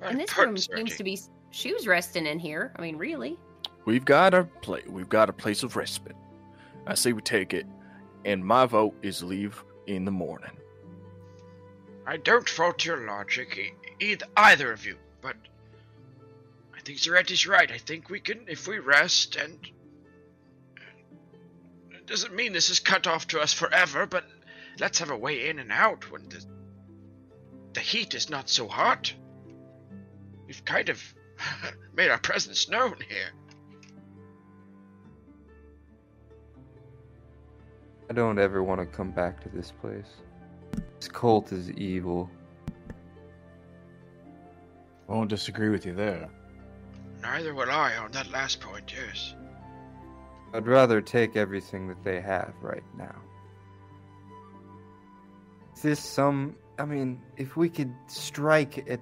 And this room seems to be shoes resting in here. I mean, really? We've got a we've got a place of respite. I say we take it, and my vote is leave in the morning. I don't fault your logic, either either of you, but I think Zaretti's right. I think we can, if we rest, and it doesn't mean this is cut off to us forever, but let's have a way in and out when the the heat is not so hot. We've kind of <laughs> made our presence known here. I don't ever want to come back to this place. This cult is evil. I won't disagree with you there. Neither will I on that last point. Yes. I'd rather take everything that they have right now. Is this some. I mean, if we could strike at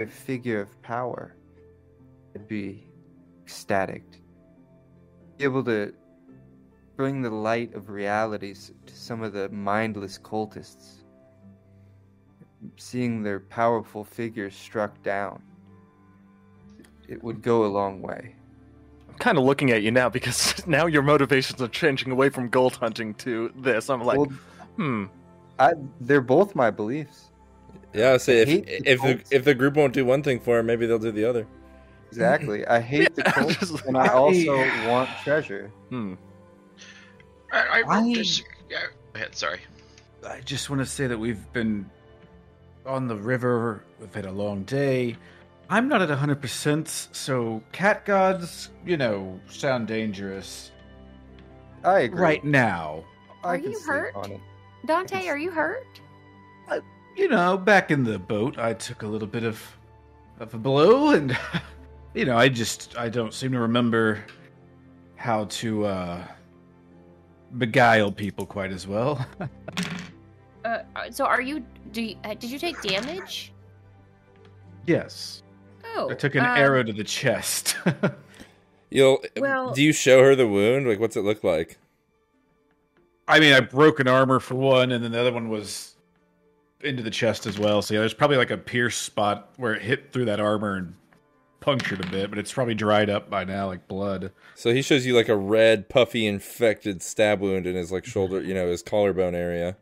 a figure of power, I'd be ecstatic. Be able to bring the light of realities to some of the mindless cultists. Seeing their powerful figures struck down, it would go a long way. I'm kind of looking at you now because <laughs> now your motivations are changing away from gold hunting to this. I'm like, Well, hmm. I, they're both my beliefs. Yeah, I say if hate the if the if the group won't do one thing for him, maybe they'll do the other. Exactly. I hate <laughs> the Yeah, cult, and I also want treasure. Hmm. I, I I- dis- yeah, go ahead. Sorry. I just want to say that we've been on the river. We've had a long day. I'm not at 100%, so cat gods, you know, sound dangerous I agree. right now. Are you hurt? Dante, are you hurt? You know, back in the boat, I took a little bit of of a blow, and <laughs> you know, I just I don't seem to remember how to uh beguile people quite as well. <laughs> Uh, so are you? Do you, uh, did you take damage? yes, Oh, I took an um, arrow to the chest. <laughs> You'll Well- do you show her the wound? Like, what's it look like? I mean, I broke an armor for one, and then the other one was into the chest as well. So yeah, there's probably like a pierce spot where it hit through that armor and punctured a bit, but it's probably dried up by now, like blood. So he shows you like a red, puffy, infected stab wound in his like shoulder, you know, his collarbone area.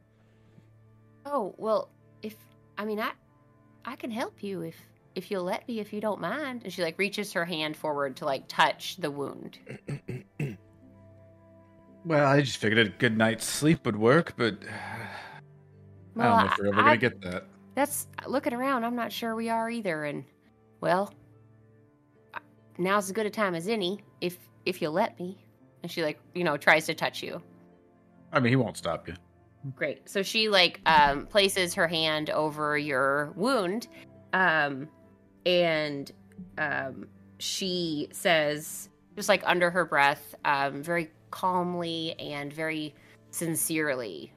Oh well, if I mean I, I can help you if if you'll let me, if you don't mind. And she like reaches her hand forward to like touch the wound. <clears throat> Well, I just figured a good night's sleep would work, but well, <sighs> I don't know if we're ever I- gonna get that. That's looking around. I'm not sure we are either. And well, now's as good a time as any if if you'll let me. And she like you know tries to touch you. I mean, he won't stop you. Great. So she like um places her hand over your wound, um, and um she says, just like under her breath, um, very calmly and very sincerely,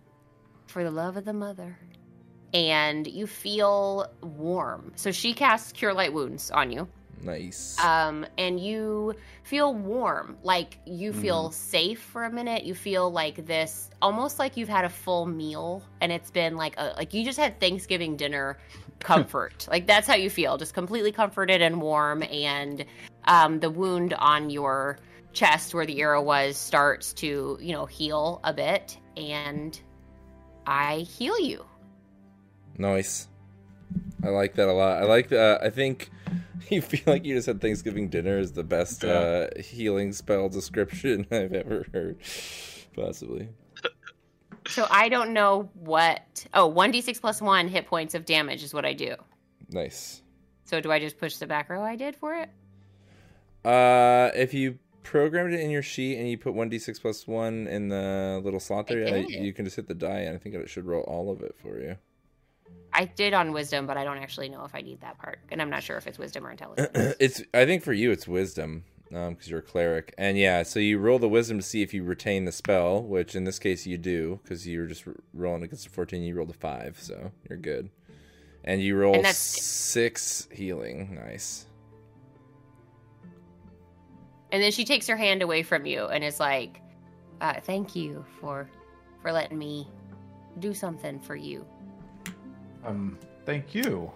for the love of the mother. And you feel warm. So she casts Cure Light Wounds on you. Nice. Um, and you feel warm, like you feel safe for a minute. You feel like this, almost like you've had a full meal, and it's been like a like you just had Thanksgiving dinner comfort. <laughs> like that's how you feel, just completely comforted and warm. And um, the wound on your chest where the arrow was starts to you know heal a bit, and I heal you. Nice. I like that a lot. I like that. I think <laughs> you feel like you just had Thanksgiving dinner is the best uh, healing spell <laughs> description I've ever heard. Possibly. So I don't know what. Oh, 1d6 plus one hit points of damage is what I do. Nice. So do I just push the back row I did for it? Uh, if you programmed it in your sheet and you put 1d6 plus 1 in the little slot there, yeah, you can just hit the die and I think it should roll all of it for you. I did on wisdom, but I don't actually know if I need that part, and I'm not sure if it's wisdom or intelligence. <clears throat> it's I think for you it's wisdom because you're a cleric. And yeah so you roll the wisdom to see if you retain the spell which in this case you do because you were just r- rolling against a 14 you rolled a 5 so you're good. And you roll And six healing. Nice. And then she takes her hand away from you and is like, uh, "Thank you for for letting me do something for you." Um, thank you.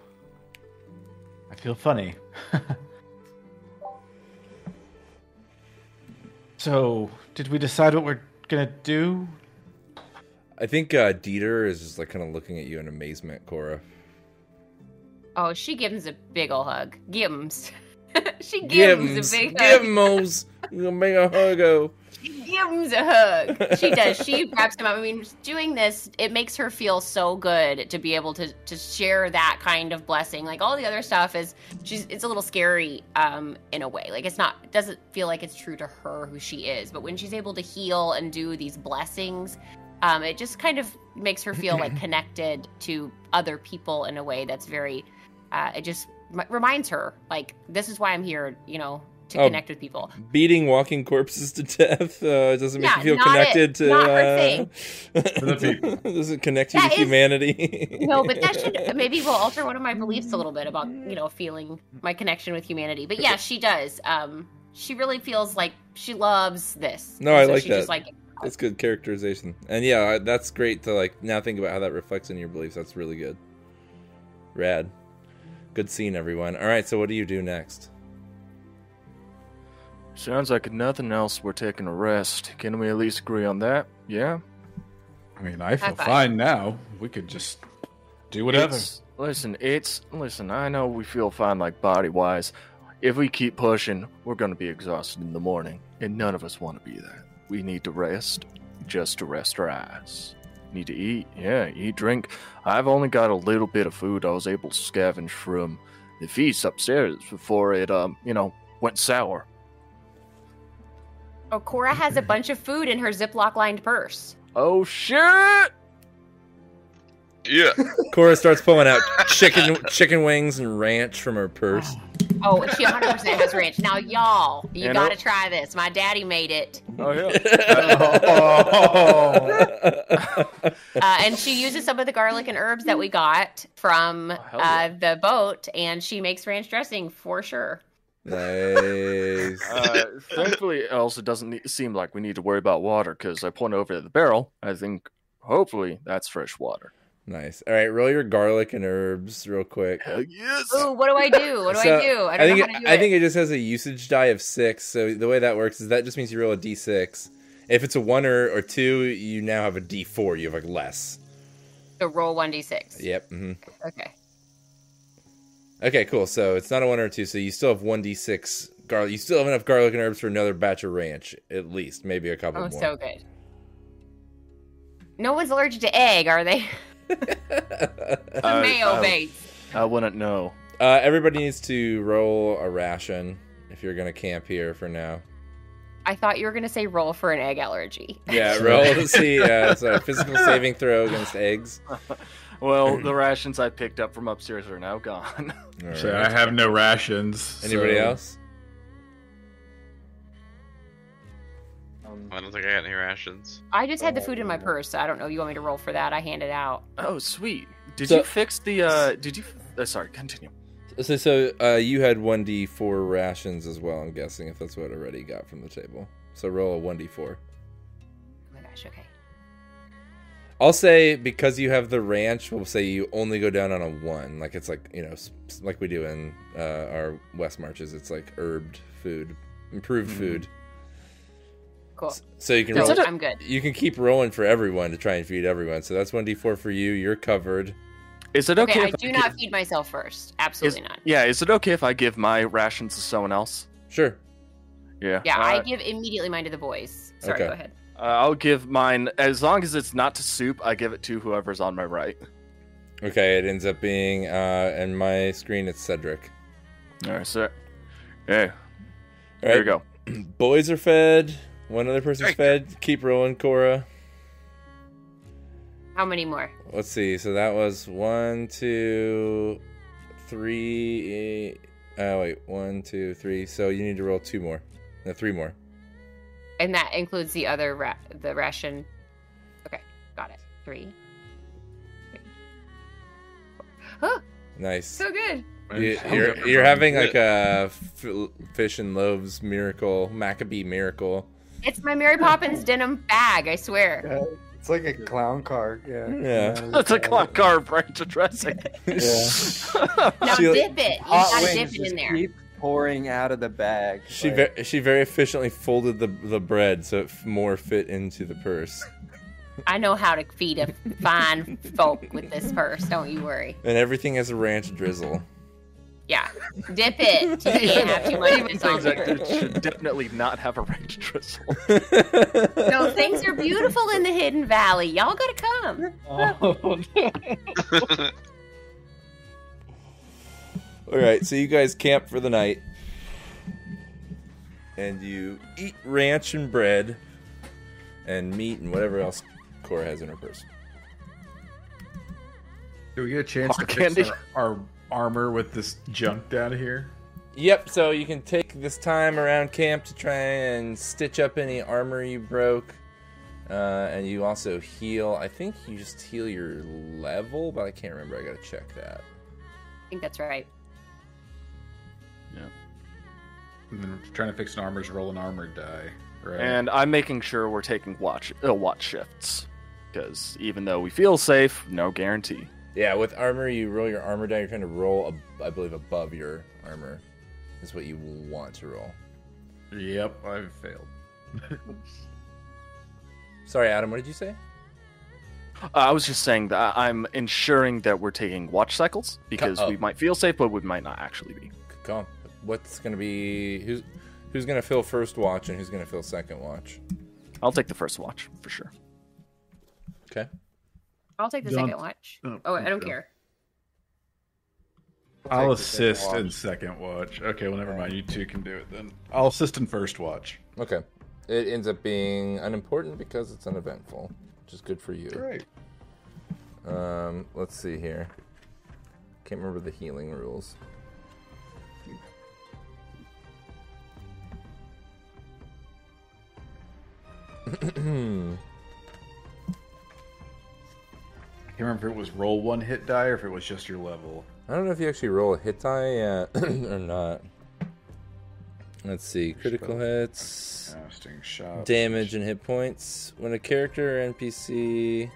I feel funny. <laughs> so, did we decide what we're gonna do? I think uh, Dieter is just like kind of looking at you in amazement Cora Oh, she gives a big ol' hug. Gims. <laughs> she gives Gibbons a big hug. Gibbons you gonna make a huggo gives a hug. She does. She <laughs> wraps him up. I mean, doing this, it makes her feel so good to be able to to share that kind of blessing. Like all the other stuff is, she's it's a little scary um, in a way. Like it's not, it doesn't feel like it's true to her who she is. But when she's able to heal and do these blessings, um, it just kind of makes her feel like <clears throat> connected to other people in a way that's very. Uh, it just m- reminds her like this is why I'm here. You know. To Oh, connect with people. beating walking corpses to death uh, doesn't make Yeah, you feel not it. connected to Not her uh, thing. <laughs> does it connect you That to is- humanity no, but that should <laughs> maybe will alter one of my beliefs a little bit about you know feeling my connection with humanity. But yeah, she does. Um, she really feels like she loves this. No, I so like she that. Just like That's good characterization. And yeah, that's great to like now think about how that reflects in your beliefs. That's really good. Rad. Good scene, everyone. All right, so what do you do next? Sounds like if nothing else, we're taking a rest. Can we at least agree on that? Yeah? I mean, I feel fine now. We could just do whatever. It's, listen, it's. Listen, I know we feel fine, like body wise. If we keep pushing, we're going to be exhausted in the morning, and none of us want to be that. We need to rest just to rest our eyes. Need to eat, yeah, eat, drink. I've only got a little bit of food I was able to scavenge from the feast upstairs before it, um, you know, went sour. Oh, Cora has a bunch of food in her Ziploc lined purse. Oh shit! Yeah. <laughs> Cora starts pulling out chicken chicken wings and ranch from her purse. Oh, she 100 percent has ranch. Now, y'all, you You got to know- try this. My daddy made it, Oh yeah. <laughs> uh, and she uses some of the garlic and herbs that we got from hell uh, the boat, and she makes ranch dressing for sure. Nice. Uh, thankfully, it also doesn't ne- seem like we need to worry about water because I point over at the barrel. I think, hopefully, that's fresh water. nice. All right, roll your garlic and herbs real quick. Hell yes! Ooh, what do I do? What do So, I do? I don't think know it, how to do I it. think it just has a usage die of six. So the way that works is that just means you roll a d6. If it's a one or, or two, you now have a d4. You have like less. So roll one d six. Yep. Mm-hmm. Okay. Okay, cool. So it's not a one or two. So you still have one d6 garlic. You still have enough garlic and herbs for another batch of ranch, at least, maybe a couple Oh, more. so good. No one's allergic to egg, are they? <laughs> I- Mayo I- base. I wouldn't know. Uh, everybody needs to roll a ration if you're gonna camp here for now. I thought you were gonna say roll for an egg allergy. Yeah, <laughs> roll to see. Uh, so a physical saving throw against eggs. <laughs> <laughs> Well, the rations I picked up from upstairs are now gone. <laughs> So right. I have no rations. Anybody so- else? Um, I don't think I got any rations. I just had the food in my oh. purse, so I don't know. You want me to roll for that? I hand it out. oh, sweet. Did So- you fix the? uh Did you? Uh, sorry, continue. So, so uh, you had 1d4 rations as well, I'm guessing, if that's what I already got from the table. So roll a 1d4. I'll say because you have the ranch, we'll say you only go down on a one. Like it's like you know, s- s- like we do in uh, our West marches. It's like herbed food, improved Mhm. food. Cool. So you can So roll, I'm good. you can keep rolling for everyone to try and feed everyone. So that's one d four for you. You're covered. Is it okay? Okay, I do gi- not feed myself first. Absolutely Is, not. yeah, is it okay if I give my rations to someone else? Sure. Yeah. Yeah, I give immediately mine to the boys. Sorry, Okay. go ahead. Uh, I'll give mine as long as it's not to soup. I give it to whoever's on my right. Okay, it ends up being uh, and my screen it's Cedric. All right, sir. Hey, All there you go. <clears throat> boys are fed. One other person's fed. Keep rolling, Cora. How many more? Let's see. So that was one, two, three. Oh wait, one, two, three. So you need to roll two more. No, three more. And that includes the other ra- the ration. Okay, got it. Three. Three. Oh, Nice. so good. You, I'm you're you're having like a f- fish and loaves miracle, Maccabee miracle. It's my Mary Poppins <laughs> denim bag. I swear. yeah, it's like a clown car. Yeah. Yeah. That's <laughs> a clown car branch addressing. Yeah. <laughs> Now She- dip it. You gotta dip it in there. keep pouring out of the bag. She like- ve- she very efficiently folded the the bread so it f- more fit into the purse, I know how to feed a fine folk with this purse. Don't you worry. and everything has a ranch drizzle. Yeah, dip it. So you can't have too much of it things that should definitely not have a ranch drizzle. <laughs> No, things are beautiful in the Hidden Valley. Y'all gotta come. Oh, <laughs> All right, so you guys camp for the night, and you eat ranch and bread, and meat and whatever else Cora has in her purse. Do we get a chance Hard to fix our, our armor with this junk down here? Yep. So you can take this time around camp to try and stitch up any armor you broke, uh, and you also heal. I think you just heal your level, but I can't remember. I gotta check that. I think that's right. And then trying to fix an armor's roll an armor die, right? And I'm making sure we're taking watch uh, watch shifts because even though we feel safe, no guarantee. Yeah, with armor, you roll your armor die. You're trying to roll, ab- I believe, above your armor. Is what you want to roll. yep, I've failed. <laughs> Sorry, Adam. What did you say? Uh, I was just saying that I'm ensuring that we're taking watch cycles because oh. we might feel safe, but we might not actually be. Calm. What's gonna be who's who's gonna fill first watch and who's gonna fill second watch? I'll take the first watch for sure. Okay. I'll take the Don't- second watch. oh, Oh, I don't okay. care. I'll take the second assist in second watch. Okay, well, never mind. You two can do it then. I'll assist in first watch. Okay. It ends up being unimportant because it's uneventful, which is good for you. Great. Um, let's see here. Can't remember the healing rules. Can't remember if it was roll one hit die or if it was just your level. I don't know if you actually roll a hit die uh, <clears throat> or not. Let's see. Critical hits. Casting shot. damage and hit points when a character or npc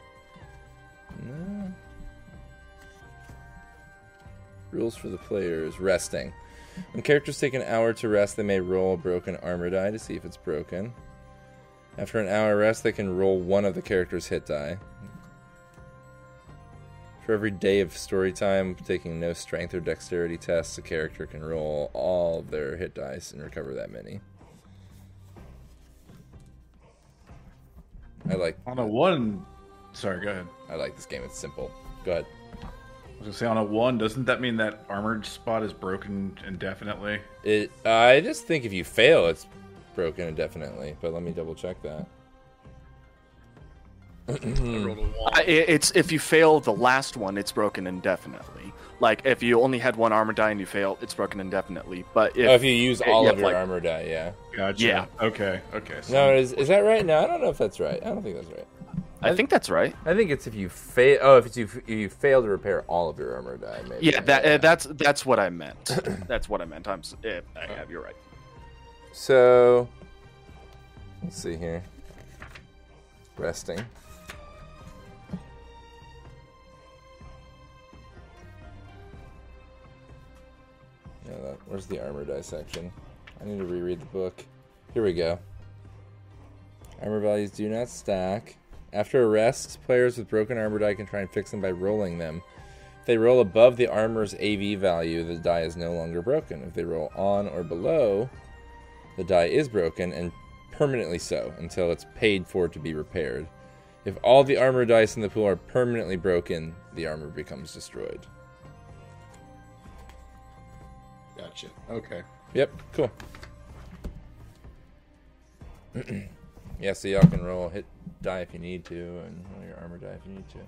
no. rules for the players resting when characters take an hour to rest they may roll a broken armor die to see if it's broken after an hour rest they can roll one of the character's hit die for every day of story time taking no strength or dexterity tests a character can roll all of their hit dice and recover that many I like On a one. Sorry, go ahead. I like this game. It's simple. Go ahead. I was gonna say on a one. Doesn't that mean that armored spot is broken indefinitely? It. I just think if you fail, it's broken indefinitely. But let me double check that. I rolled a one. I- i- It's if you fail the last one, it's broken indefinitely. Like if you only had one armor die and you fail, it's broken indefinitely. But if, oh, if you use all yeah, of your like- armor die, yeah. Gotcha. Yeah. Okay. Okay. So No, is is that right? No, I don't know if that's right. I don't think that's right. I think that's right. I think it's if you fail. Oh, if it's you, if you fail to repair all of your armor die. Maybe. Yeah, that uh, that's that's what I meant. that's what I meant. I'm. s- Yeah, I have. You're right. So, let's see here. Resting. Yeah, that, where's the armor die section? I need to reread the book. Here we go. Armor values do not stack. After a rest, players with broken armor die can try and fix them by rolling them. If they roll above the armor's AV value, the die is no longer broken. If they roll on or below, the die is broken and permanently so until it's paid for to be repaired. If all the armor dice in the pool are permanently broken, the armor becomes destroyed. gotcha. Okay. Yep, cool. <clears throat> yeah, so y'all can roll hit die if you need to, and roll your armor die if you need to.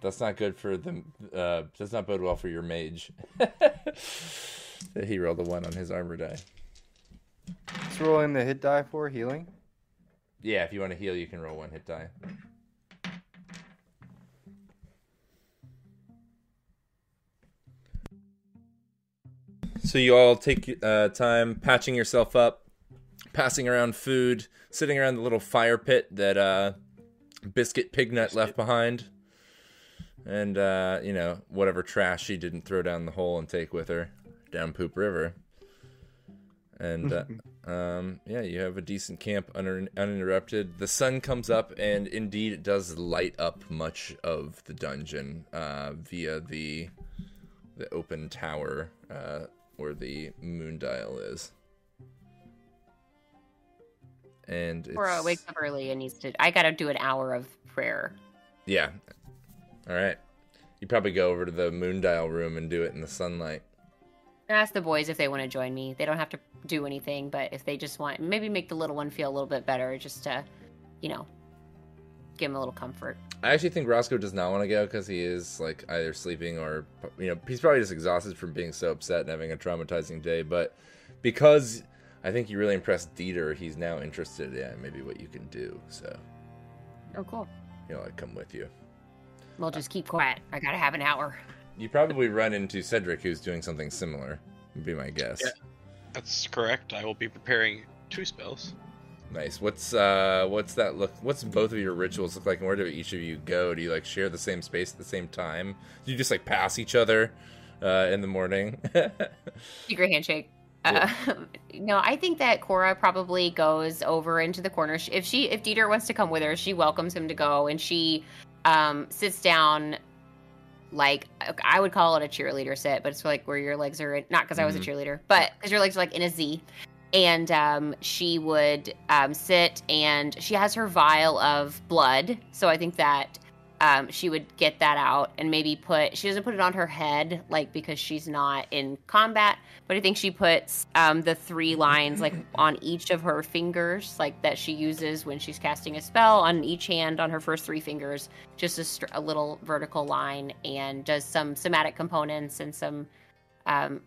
That's not good for the. Uh, does not bode well for your mage. <laughs> that he rolled a one on his armor die. What's rolling the hit die for? Healing? Yeah, if you want to heal, you can roll one hit die. So you all take uh, time patching yourself up, passing around food, sitting around the little fire pit that uh, Biscuit Pignut left behind, and uh, you know whatever trash she didn't throw down the hole and take with her down Poop River. And uh, <laughs> um, yeah, you have a decent camp unin- uninterrupted. The sun comes up, and indeed, it does light up much of the dungeon uh, via the the open tower uh, where the moon dial is. And it's, Cora wakes up early and needs to. I gotta do an hour of prayer. yeah, all right. You probably go over to the moon dial room and do it in the sunlight. Ask the boys if they want to join me. They don't have to do anything, but if they just want, maybe make the little one feel a little bit better, just to, you know, give him a little comfort. I actually think Roscoe does not want to go because he is like either sleeping or you know he's probably just exhausted from being so upset and having a traumatizing day. But because I think you really impressed Dieter, he's now interested in maybe what you can do. So Oh, cool. you know, I come with you. We'll just keep quiet. I gotta have an hour. You probably run into Cedric, who's doing something similar. Would be my guess. Yeah. That's correct. I will be preparing two spells. Nice. What's uh what's that look? What's both of your rituals look like? And where do each of you go? Do you like share the same space at the same time? Do you just like pass each other uh, in the morning? <laughs> Secret handshake. Uh, <laughs> no, I think that Cora probably goes over into the corner. If she, if Dieter wants to come with her, she welcomes him to go, and she um, sits down. Like I would call it a cheerleader sit, but it's like where your legs are in, not because I was a Mhm. cheerleader, but because your legs are like in a Z. And um, she would um, sit, and she has her vial of blood. So I think that um, she would get that out and maybe put she doesn't put it on her head like because she's not in combat but i think she puts um, the three lines like <clears throat> on each of her fingers like that she uses when she's casting a spell on each hand on her first three fingers just a, str- a little vertical line and does some somatic components and some um,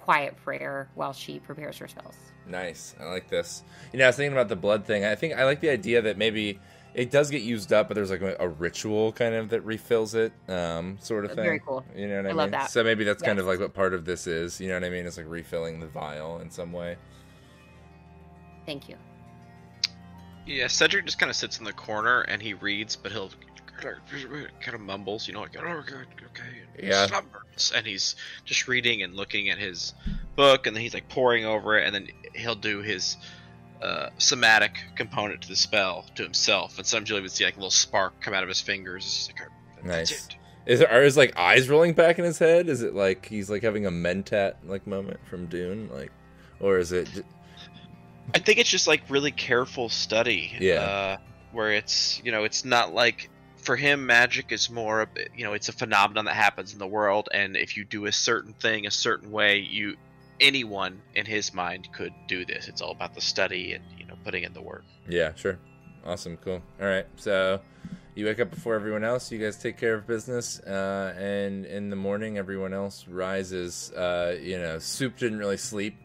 quiet prayer while she prepares her spells Nice. I like this. You know, I was thinking about the blood thing. I think I like the idea that maybe it does get used up, but there's like a, a ritual kind of that refills it, um, sort of thing. Very cool. You know what I, I mean? love that. So maybe that's kind of like what part of this is. You know what I mean? It's like refilling the vial in some way. thank you Yeah, Cedric just kind of sits in the corner and he reads, but he'll kind of mumbles, you know, like, oh, okay, okay, Yeah. slumbers. And he's just reading and looking at his book, and then he's like poring over it, and then he'll do his uh, somatic component to the spell to himself. And sometimes you'll even see like a little spark come out of his fingers. It's just like, that's Nice. it. Is there, are his like eyes rolling back in his head? Is it like he's like having a mentat like moment from Dune, like, or is it? I think it's just like really careful study. Yeah. Uh, where it's you know it's not like for him magic is more you know it's a phenomenon that happens in the world and if you do a certain thing a certain way you anyone in his mind could do this. It's all about the study and you know putting in the work. Yeah, sure. Awesome, cool. All right, so you wake up before everyone else. You guys take care of business, uh, and in the morning, everyone else rises. Uh, you know, Soup didn't really sleep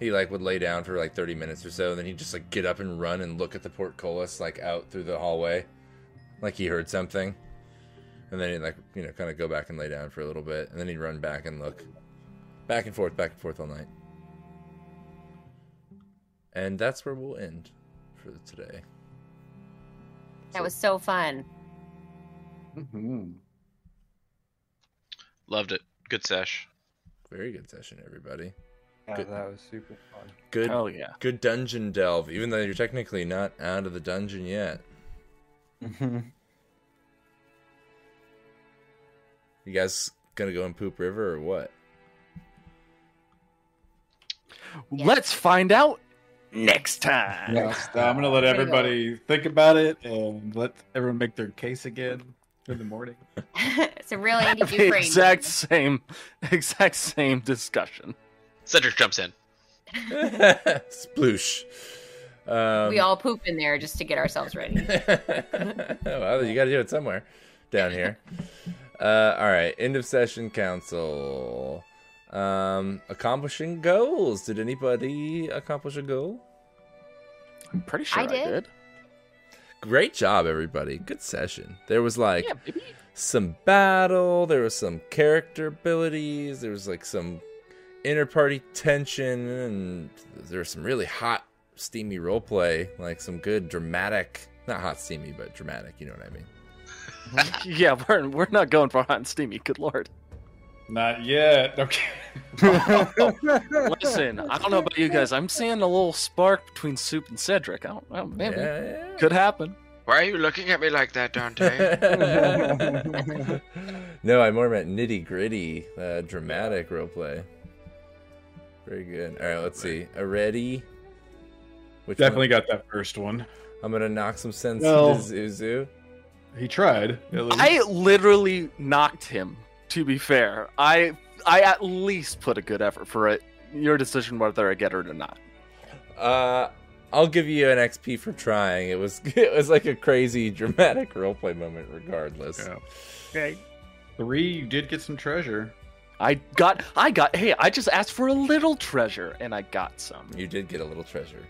he like would lay down for like 30 minutes or so and then he'd just like get up and run and look at the portcullis like out through the hallway like he heard something and then he'd like you know kind of go back and lay down for a little bit and then he'd run back and look back and forth back and forth all night and that's where we'll end for today That was so fun. Mhm. Loved it. Good sesh. very good session everybody Yeah, Good. that was super fun. good Hell yeah. good dungeon delve even though you're technically not out of the dungeon yet you guys gonna go and poop river or what Yeah. Let's find out next time. Next, I'm gonna let everybody think about it and let everyone make their case again in the morning. <laughs> it's a real Andy The Dufresne. exact same, <laughs> exact same discussion. Cedric jumps in. <laughs> Sploosh. Um, we all poop in there just to get ourselves ready. well, you got to do it somewhere down here. Uh, all right, end of session council. Um, accomplishing goals. Did anybody accomplish a goal? I'm pretty sure I I did. did. Great job, everybody. Good session. There was like Yeah, some battle. There was some character abilities. There was like some inter-party tension, and there was some really hot, steamy roleplay. Like some good dramatic, not hot, steamy, but dramatic. You know what I mean? <laughs> yeah, we're we're not going for hot and steamy. Good lord. Not yet. <laughs> Okay. <laughs> Listen, I don't know about you guys. I'm seeing a little spark between Soup and Cedric. I don't know. Maybe Yeah, could happen. Why are you looking at me like that, Dante? <laughs> no, I more meant nitty gritty, uh, dramatic roleplay. Very good. All right, let's see. Areti. Which one? Definitely got that first one. I'm gonna knock some sense Well- into Zuzu. He tried. at least. I literally knocked him. To be fair, I I at least put a good effort for it. Your decision whether I get it or not. Uh, I'll give you an XP for trying. It was <laughs> it was like a crazy dramatic roleplay moment, regardless. Yeah. Okay. Three, you did get some treasure. I got I got hey, I just asked for a little treasure and I got some. You did get a little treasure.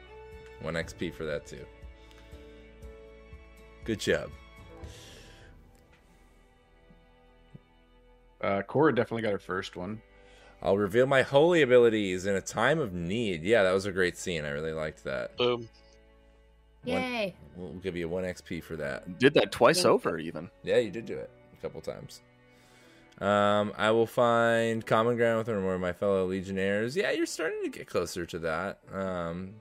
One XP for that too. Good job. Uh, Cora definitely got her first one. I'll reveal my holy abilities in a time of need. Yeah, that was a great scene. I really liked that. Boom. Yay. We'll give you one XP for that. Did that twice over even. Yeah, you did do it a couple times. Um, I will find common ground with one or more of my fellow legionnaires. Yeah, you're starting to get closer to that. Um,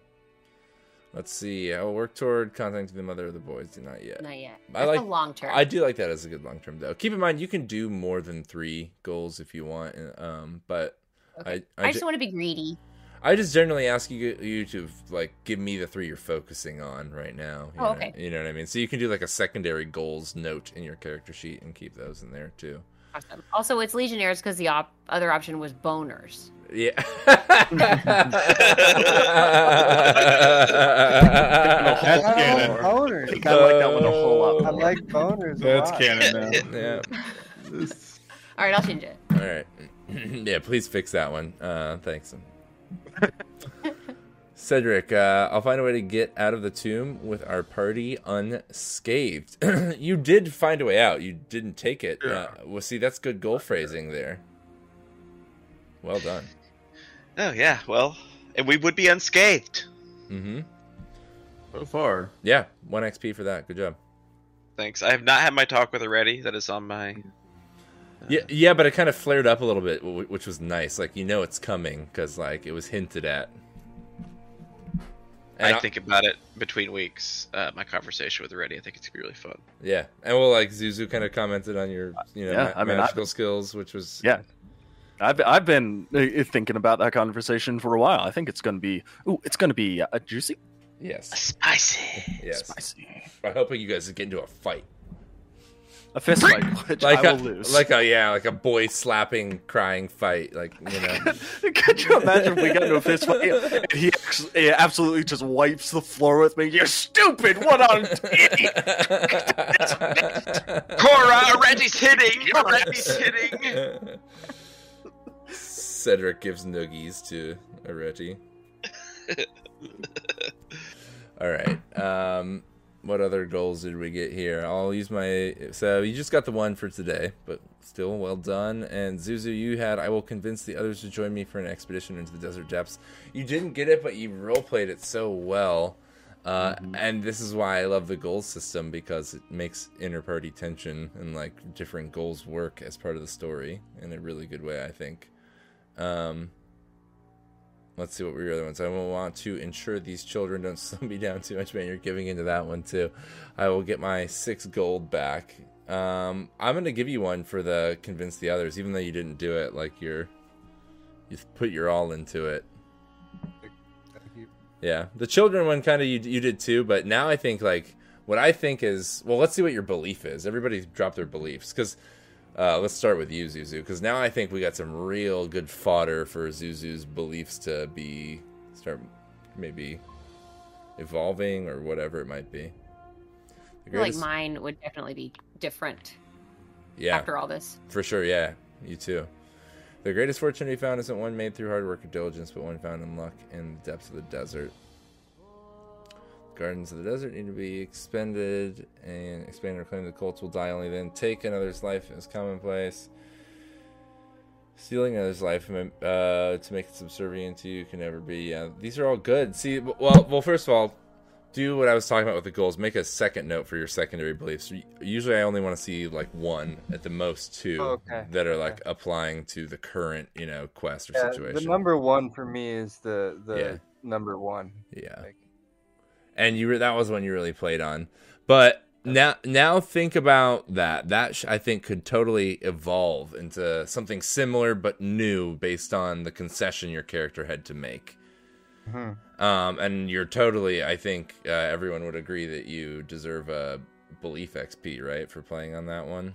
let's see. I will work toward contacting the mother of the boys. Do not yet. Not yet. I like- a long term. I do like that as a good long term though. Keep in mind you can do more than three goals if you want. Um, but Okay. I I, I, just ju- want to be greedy. I just generally ask you you to like give me the three you're focusing on right now. You Oh, know, okay. You know what I mean? So you can do like a secondary goals note in your character sheet and keep those in there too. Awesome. Also, it's Legionnaires because the op- other option was boners. Yeah. <laughs> That's I canon. like boners. I like that one a whole lot. I like boners. a That's lot. canon now. yeah. <laughs> All right, I'll change it. All right. <clears throat> yeah, please fix that one. Uh, thanks. <laughs> Cedric, uh, I'll find a way to get out of the tomb with our party unscathed. <clears throat> you did find a way out. You didn't take it. Uh, well, see, that's good goal phrasing there. Well done. Oh yeah. Well, and we would be unscathed. Mm-hmm. So far. Yeah, one XP for that. Good job. Thanks. I have not had my talk with her ready. That is on my. Yeah, yeah, but it kind of flared up a little bit, which was nice. Like you know it's coming because like it was hinted at. And I think about it between weeks. Uh, my conversation with her ready. I think it's gonna be really fun. Yeah, and well, like Zuzu kind of commented on your, you know, Yeah, ma- I mean, I- magical skills, which was Yeah. I've been, I've been uh, thinking about that conversation for a while. I think it's going to be ooh, it's going to be uh, juicy, yes, Spicy. yes. spicy. I'm hoping you guys get into a fight, A fist fight, <laughs> which like I a will lose. like a yeah, like a boy slapping, crying fight, like you know. <laughs> Could you imagine if we got into a fist fight and he, ex- he absolutely just wipes the floor with me? You're stupid. What on? <laughs> Cora, Areti's hitting. Areti's hitting. Cedric gives noogies to Areti. <laughs> All right. Um, what other goals did we get here? I'll use my. So you just got the one for today, but still well done. And Zuzu, you had. I will convince the others to join me for an expedition into the desert depths. You didn't get it, but you role played it so well. Uh, And this is why I love the goal system because it makes inter party tension and like different goals work as part of the story in a really good way, I think. Um, let's see what were your other ones. I will want to ensure these children don't <laughs> slow me down too much, man. You're giving into that one too. I will get my six gold back. Um, I'm gonna give you one for the convince the others, even though you didn't do it. Like you're, you put your all into it. Yeah, the children one kind of you you did too, but now I think like what I think is well, let's see what your belief is. Everybody drop their beliefs because uh, let's start with you, Zuzu, because now I think we got some real good fodder for Zuzu's beliefs to be start maybe evolving or whatever it might be. Feel like mine would definitely be different yeah, after all this. for sure. Yeah, you too. The greatest fortune to be found isn't one made through hard work or diligence, but one found in luck in the depths of the desert. Gardens of the desert need to be expended and expanded or claimed. The cults will die only then. Take another's life is commonplace. Stealing another's life uh, to make it subservient to you can never be. Yeah, these are all good. See, well, well, first of all, do what I was talking about with the goals. Make a second note for your secondary beliefs. Usually, I only want to see like one at the most two Okay, that are okay. like applying to the current, you know, quest or Yeah, situation. the number one for me is the the Yeah. number one. yeah, Like, and you were that was when you really played on. But now, now think about that. That sh- I think could totally evolve into something similar but new based on the concession your character had to make. mhm. Um, and you're totally, I think uh, everyone would agree that you deserve a belief XP, right, for playing on that one?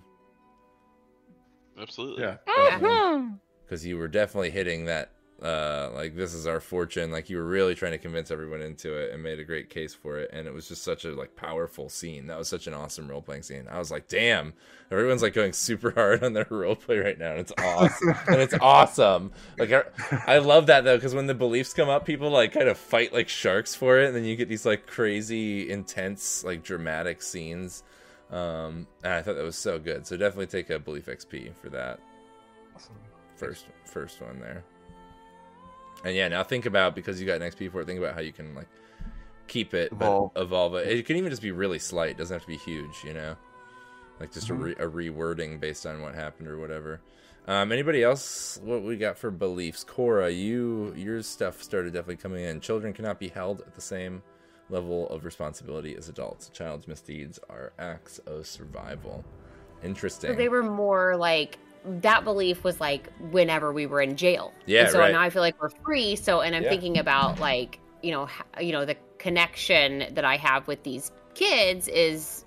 Absolutely. Yeah. Yeah. Because you were definitely hitting that, uh, like, this is our fortune. Like, you were really trying to convince everyone into it and made a great case for it. And it was just such a, like, powerful scene. That was such an awesome role playing scene. I was like, damn, everyone's, like, going super <laughs> hard on their role play right now. And it's awesome. and it's <laughs> awesome. Like, I, I love that, though, because when the beliefs come up, people, like, kind of fight like sharks for it. And then you get these, like, crazy, intense, like, dramatic scenes. Um, and I thought that was so good. So definitely take a belief XP for that first first one there. And yeah, now think about because you got an XP for it. Think about how you can like keep it, Evolve. but evolve it. It can even just be really slight. It doesn't have to be huge, you know, like just a, re- a rewording based on what happened or whatever. Um, anybody else? What we got for beliefs? Cora, you your stuff started definitely coming in. Children cannot be held at the same level of responsibility as adults. A child's misdeeds are acts of survival. Interesting. So they were more like that belief was like whenever we were in jail. Yeah, And so right. now I feel like we're free. So and I'm Yeah. thinking about like you know you know the connection that I have with these kids is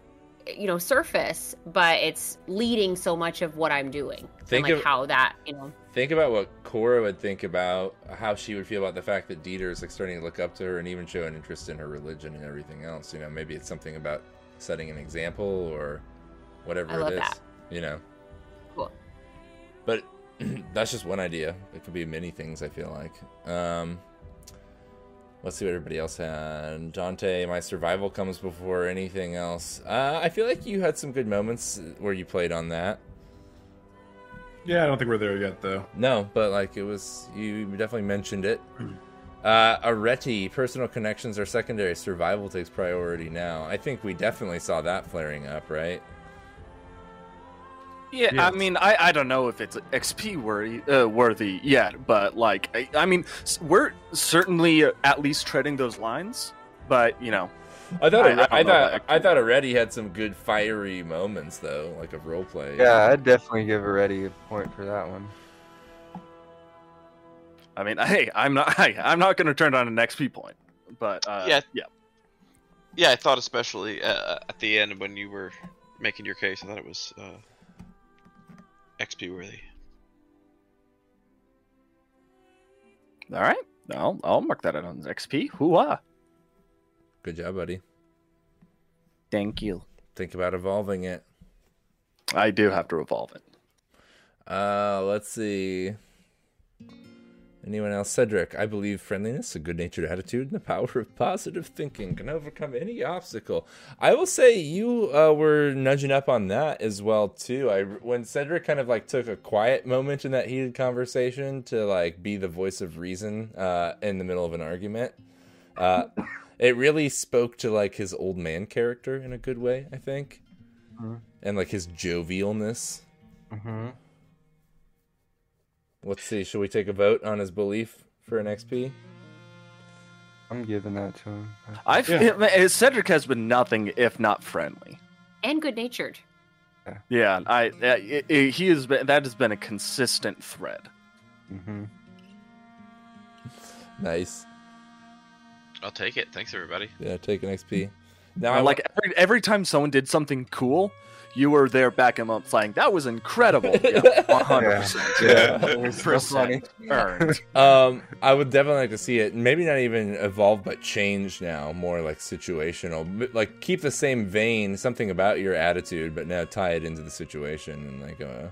you know surface, but it's leading so much of what I'm doing. Think and like of- how that you know Think about what Cora would think about how she would feel about the fact that Dieter is like starting to look up to her and even show an interest in her religion and everything else. You know, maybe it's something about setting an example or whatever I it is. that. You know, <clears throat> that's just one idea. It could be many things. I feel like. Um, let's see what everybody else had. Dante, my survival comes before anything else. Uh, I feel like you had some good moments where you played on that. Yeah, I don't think we're there yet, though. No, but like it was, you definitely mentioned it. Uh, Areti, personal connections are secondary. Survival takes priority now. I think we definitely saw that flaring up, right? Yeah, Yeah. I mean, I, I don't know if it's XP worthy, uh, worthy yet, but like, I, I mean, we're certainly uh, at least treading those lines. But you know, I thought I- I I, I thought I thought Areti had some good fiery moments though, like of role play. Yeah, I'd definitely give Areti a point for that one. I mean, <laughs> hey, I'm not, hey, I'm not going to turn down an XP point, but uh, Yeah. yeah, Yeah, I thought especially uh, at the end when you were making your case, I thought it was uh, XP worthy. all right, I'll, I'll mark that out on XP. Hooah! Good job, buddy. Thank you. Think about evolving it. I do have to evolve it. Uh, let's see. Anyone else? Cedric, I believe friendliness, a good natured attitude, and the power of positive thinking can overcome any obstacle. I will say you uh, were nudging up on that as well too. I when Cedric kind of like took a quiet moment in that heated conversation to like be the voice of reason uh, in the middle of an argument. Uh, it really spoke to like his old man character in a good way, I think, Mhm. and like his jovialness. Mm-hmm. Let's see. Should we take a vote on his belief for an XP? I'm giving that to him. I f- Cedric has been nothing if not friendly. And good natured. Yeah, I, I i- i- he has been that has been a consistent thread. Mm-hmm. Nice. I'll take it. Thanks, everybody. Yeah, take an XP. Now I I like every, every time someone did something cool, you were there backing them up, saying that was incredible. One hundred percent. Yeah, it was so funny. Earned. <laughs> Um, I would definitely like to see it. Maybe not even evolve, but change now, more like situational. Like keep the same vein, something about your attitude, but now tie it into the situation and like, uh,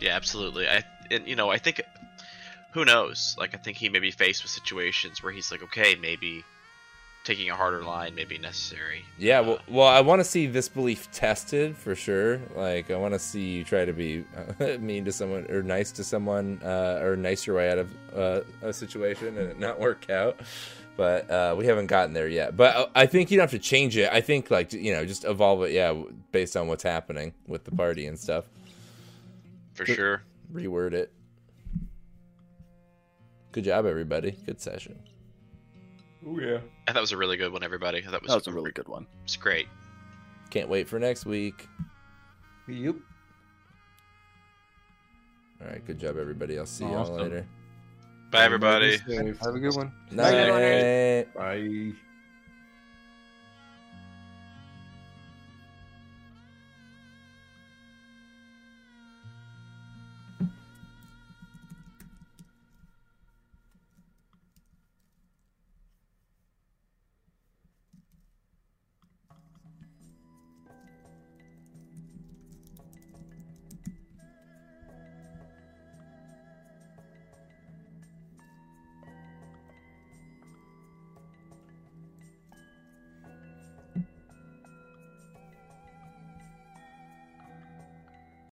Yeah, absolutely. I and you know I think who knows? Like I think he may be faced with situations where he's like, okay, maybe taking a harder line may be necessary. yeah. Well, well, I want to see this belief tested for sure. Like, I want to see you try to be uh, <laughs> mean to someone or nice to someone, uh, or nice your way out of uh, a situation and it not work out. But uh, we haven't gotten there yet. But uh, I think you don't have to change it. I think like you know, just evolve it. Yeah, based on what's happening with the party and stuff. For sure. Reword it. Good job, everybody. Good session. Oh yeah. I thought it was a really good one, everybody. I thought it was, That was a really good one. It's great. Can't wait for next week. Yep. All right, good job, everybody. I'll see y'all later. Bye, everybody. Have a good one. Night. Bye.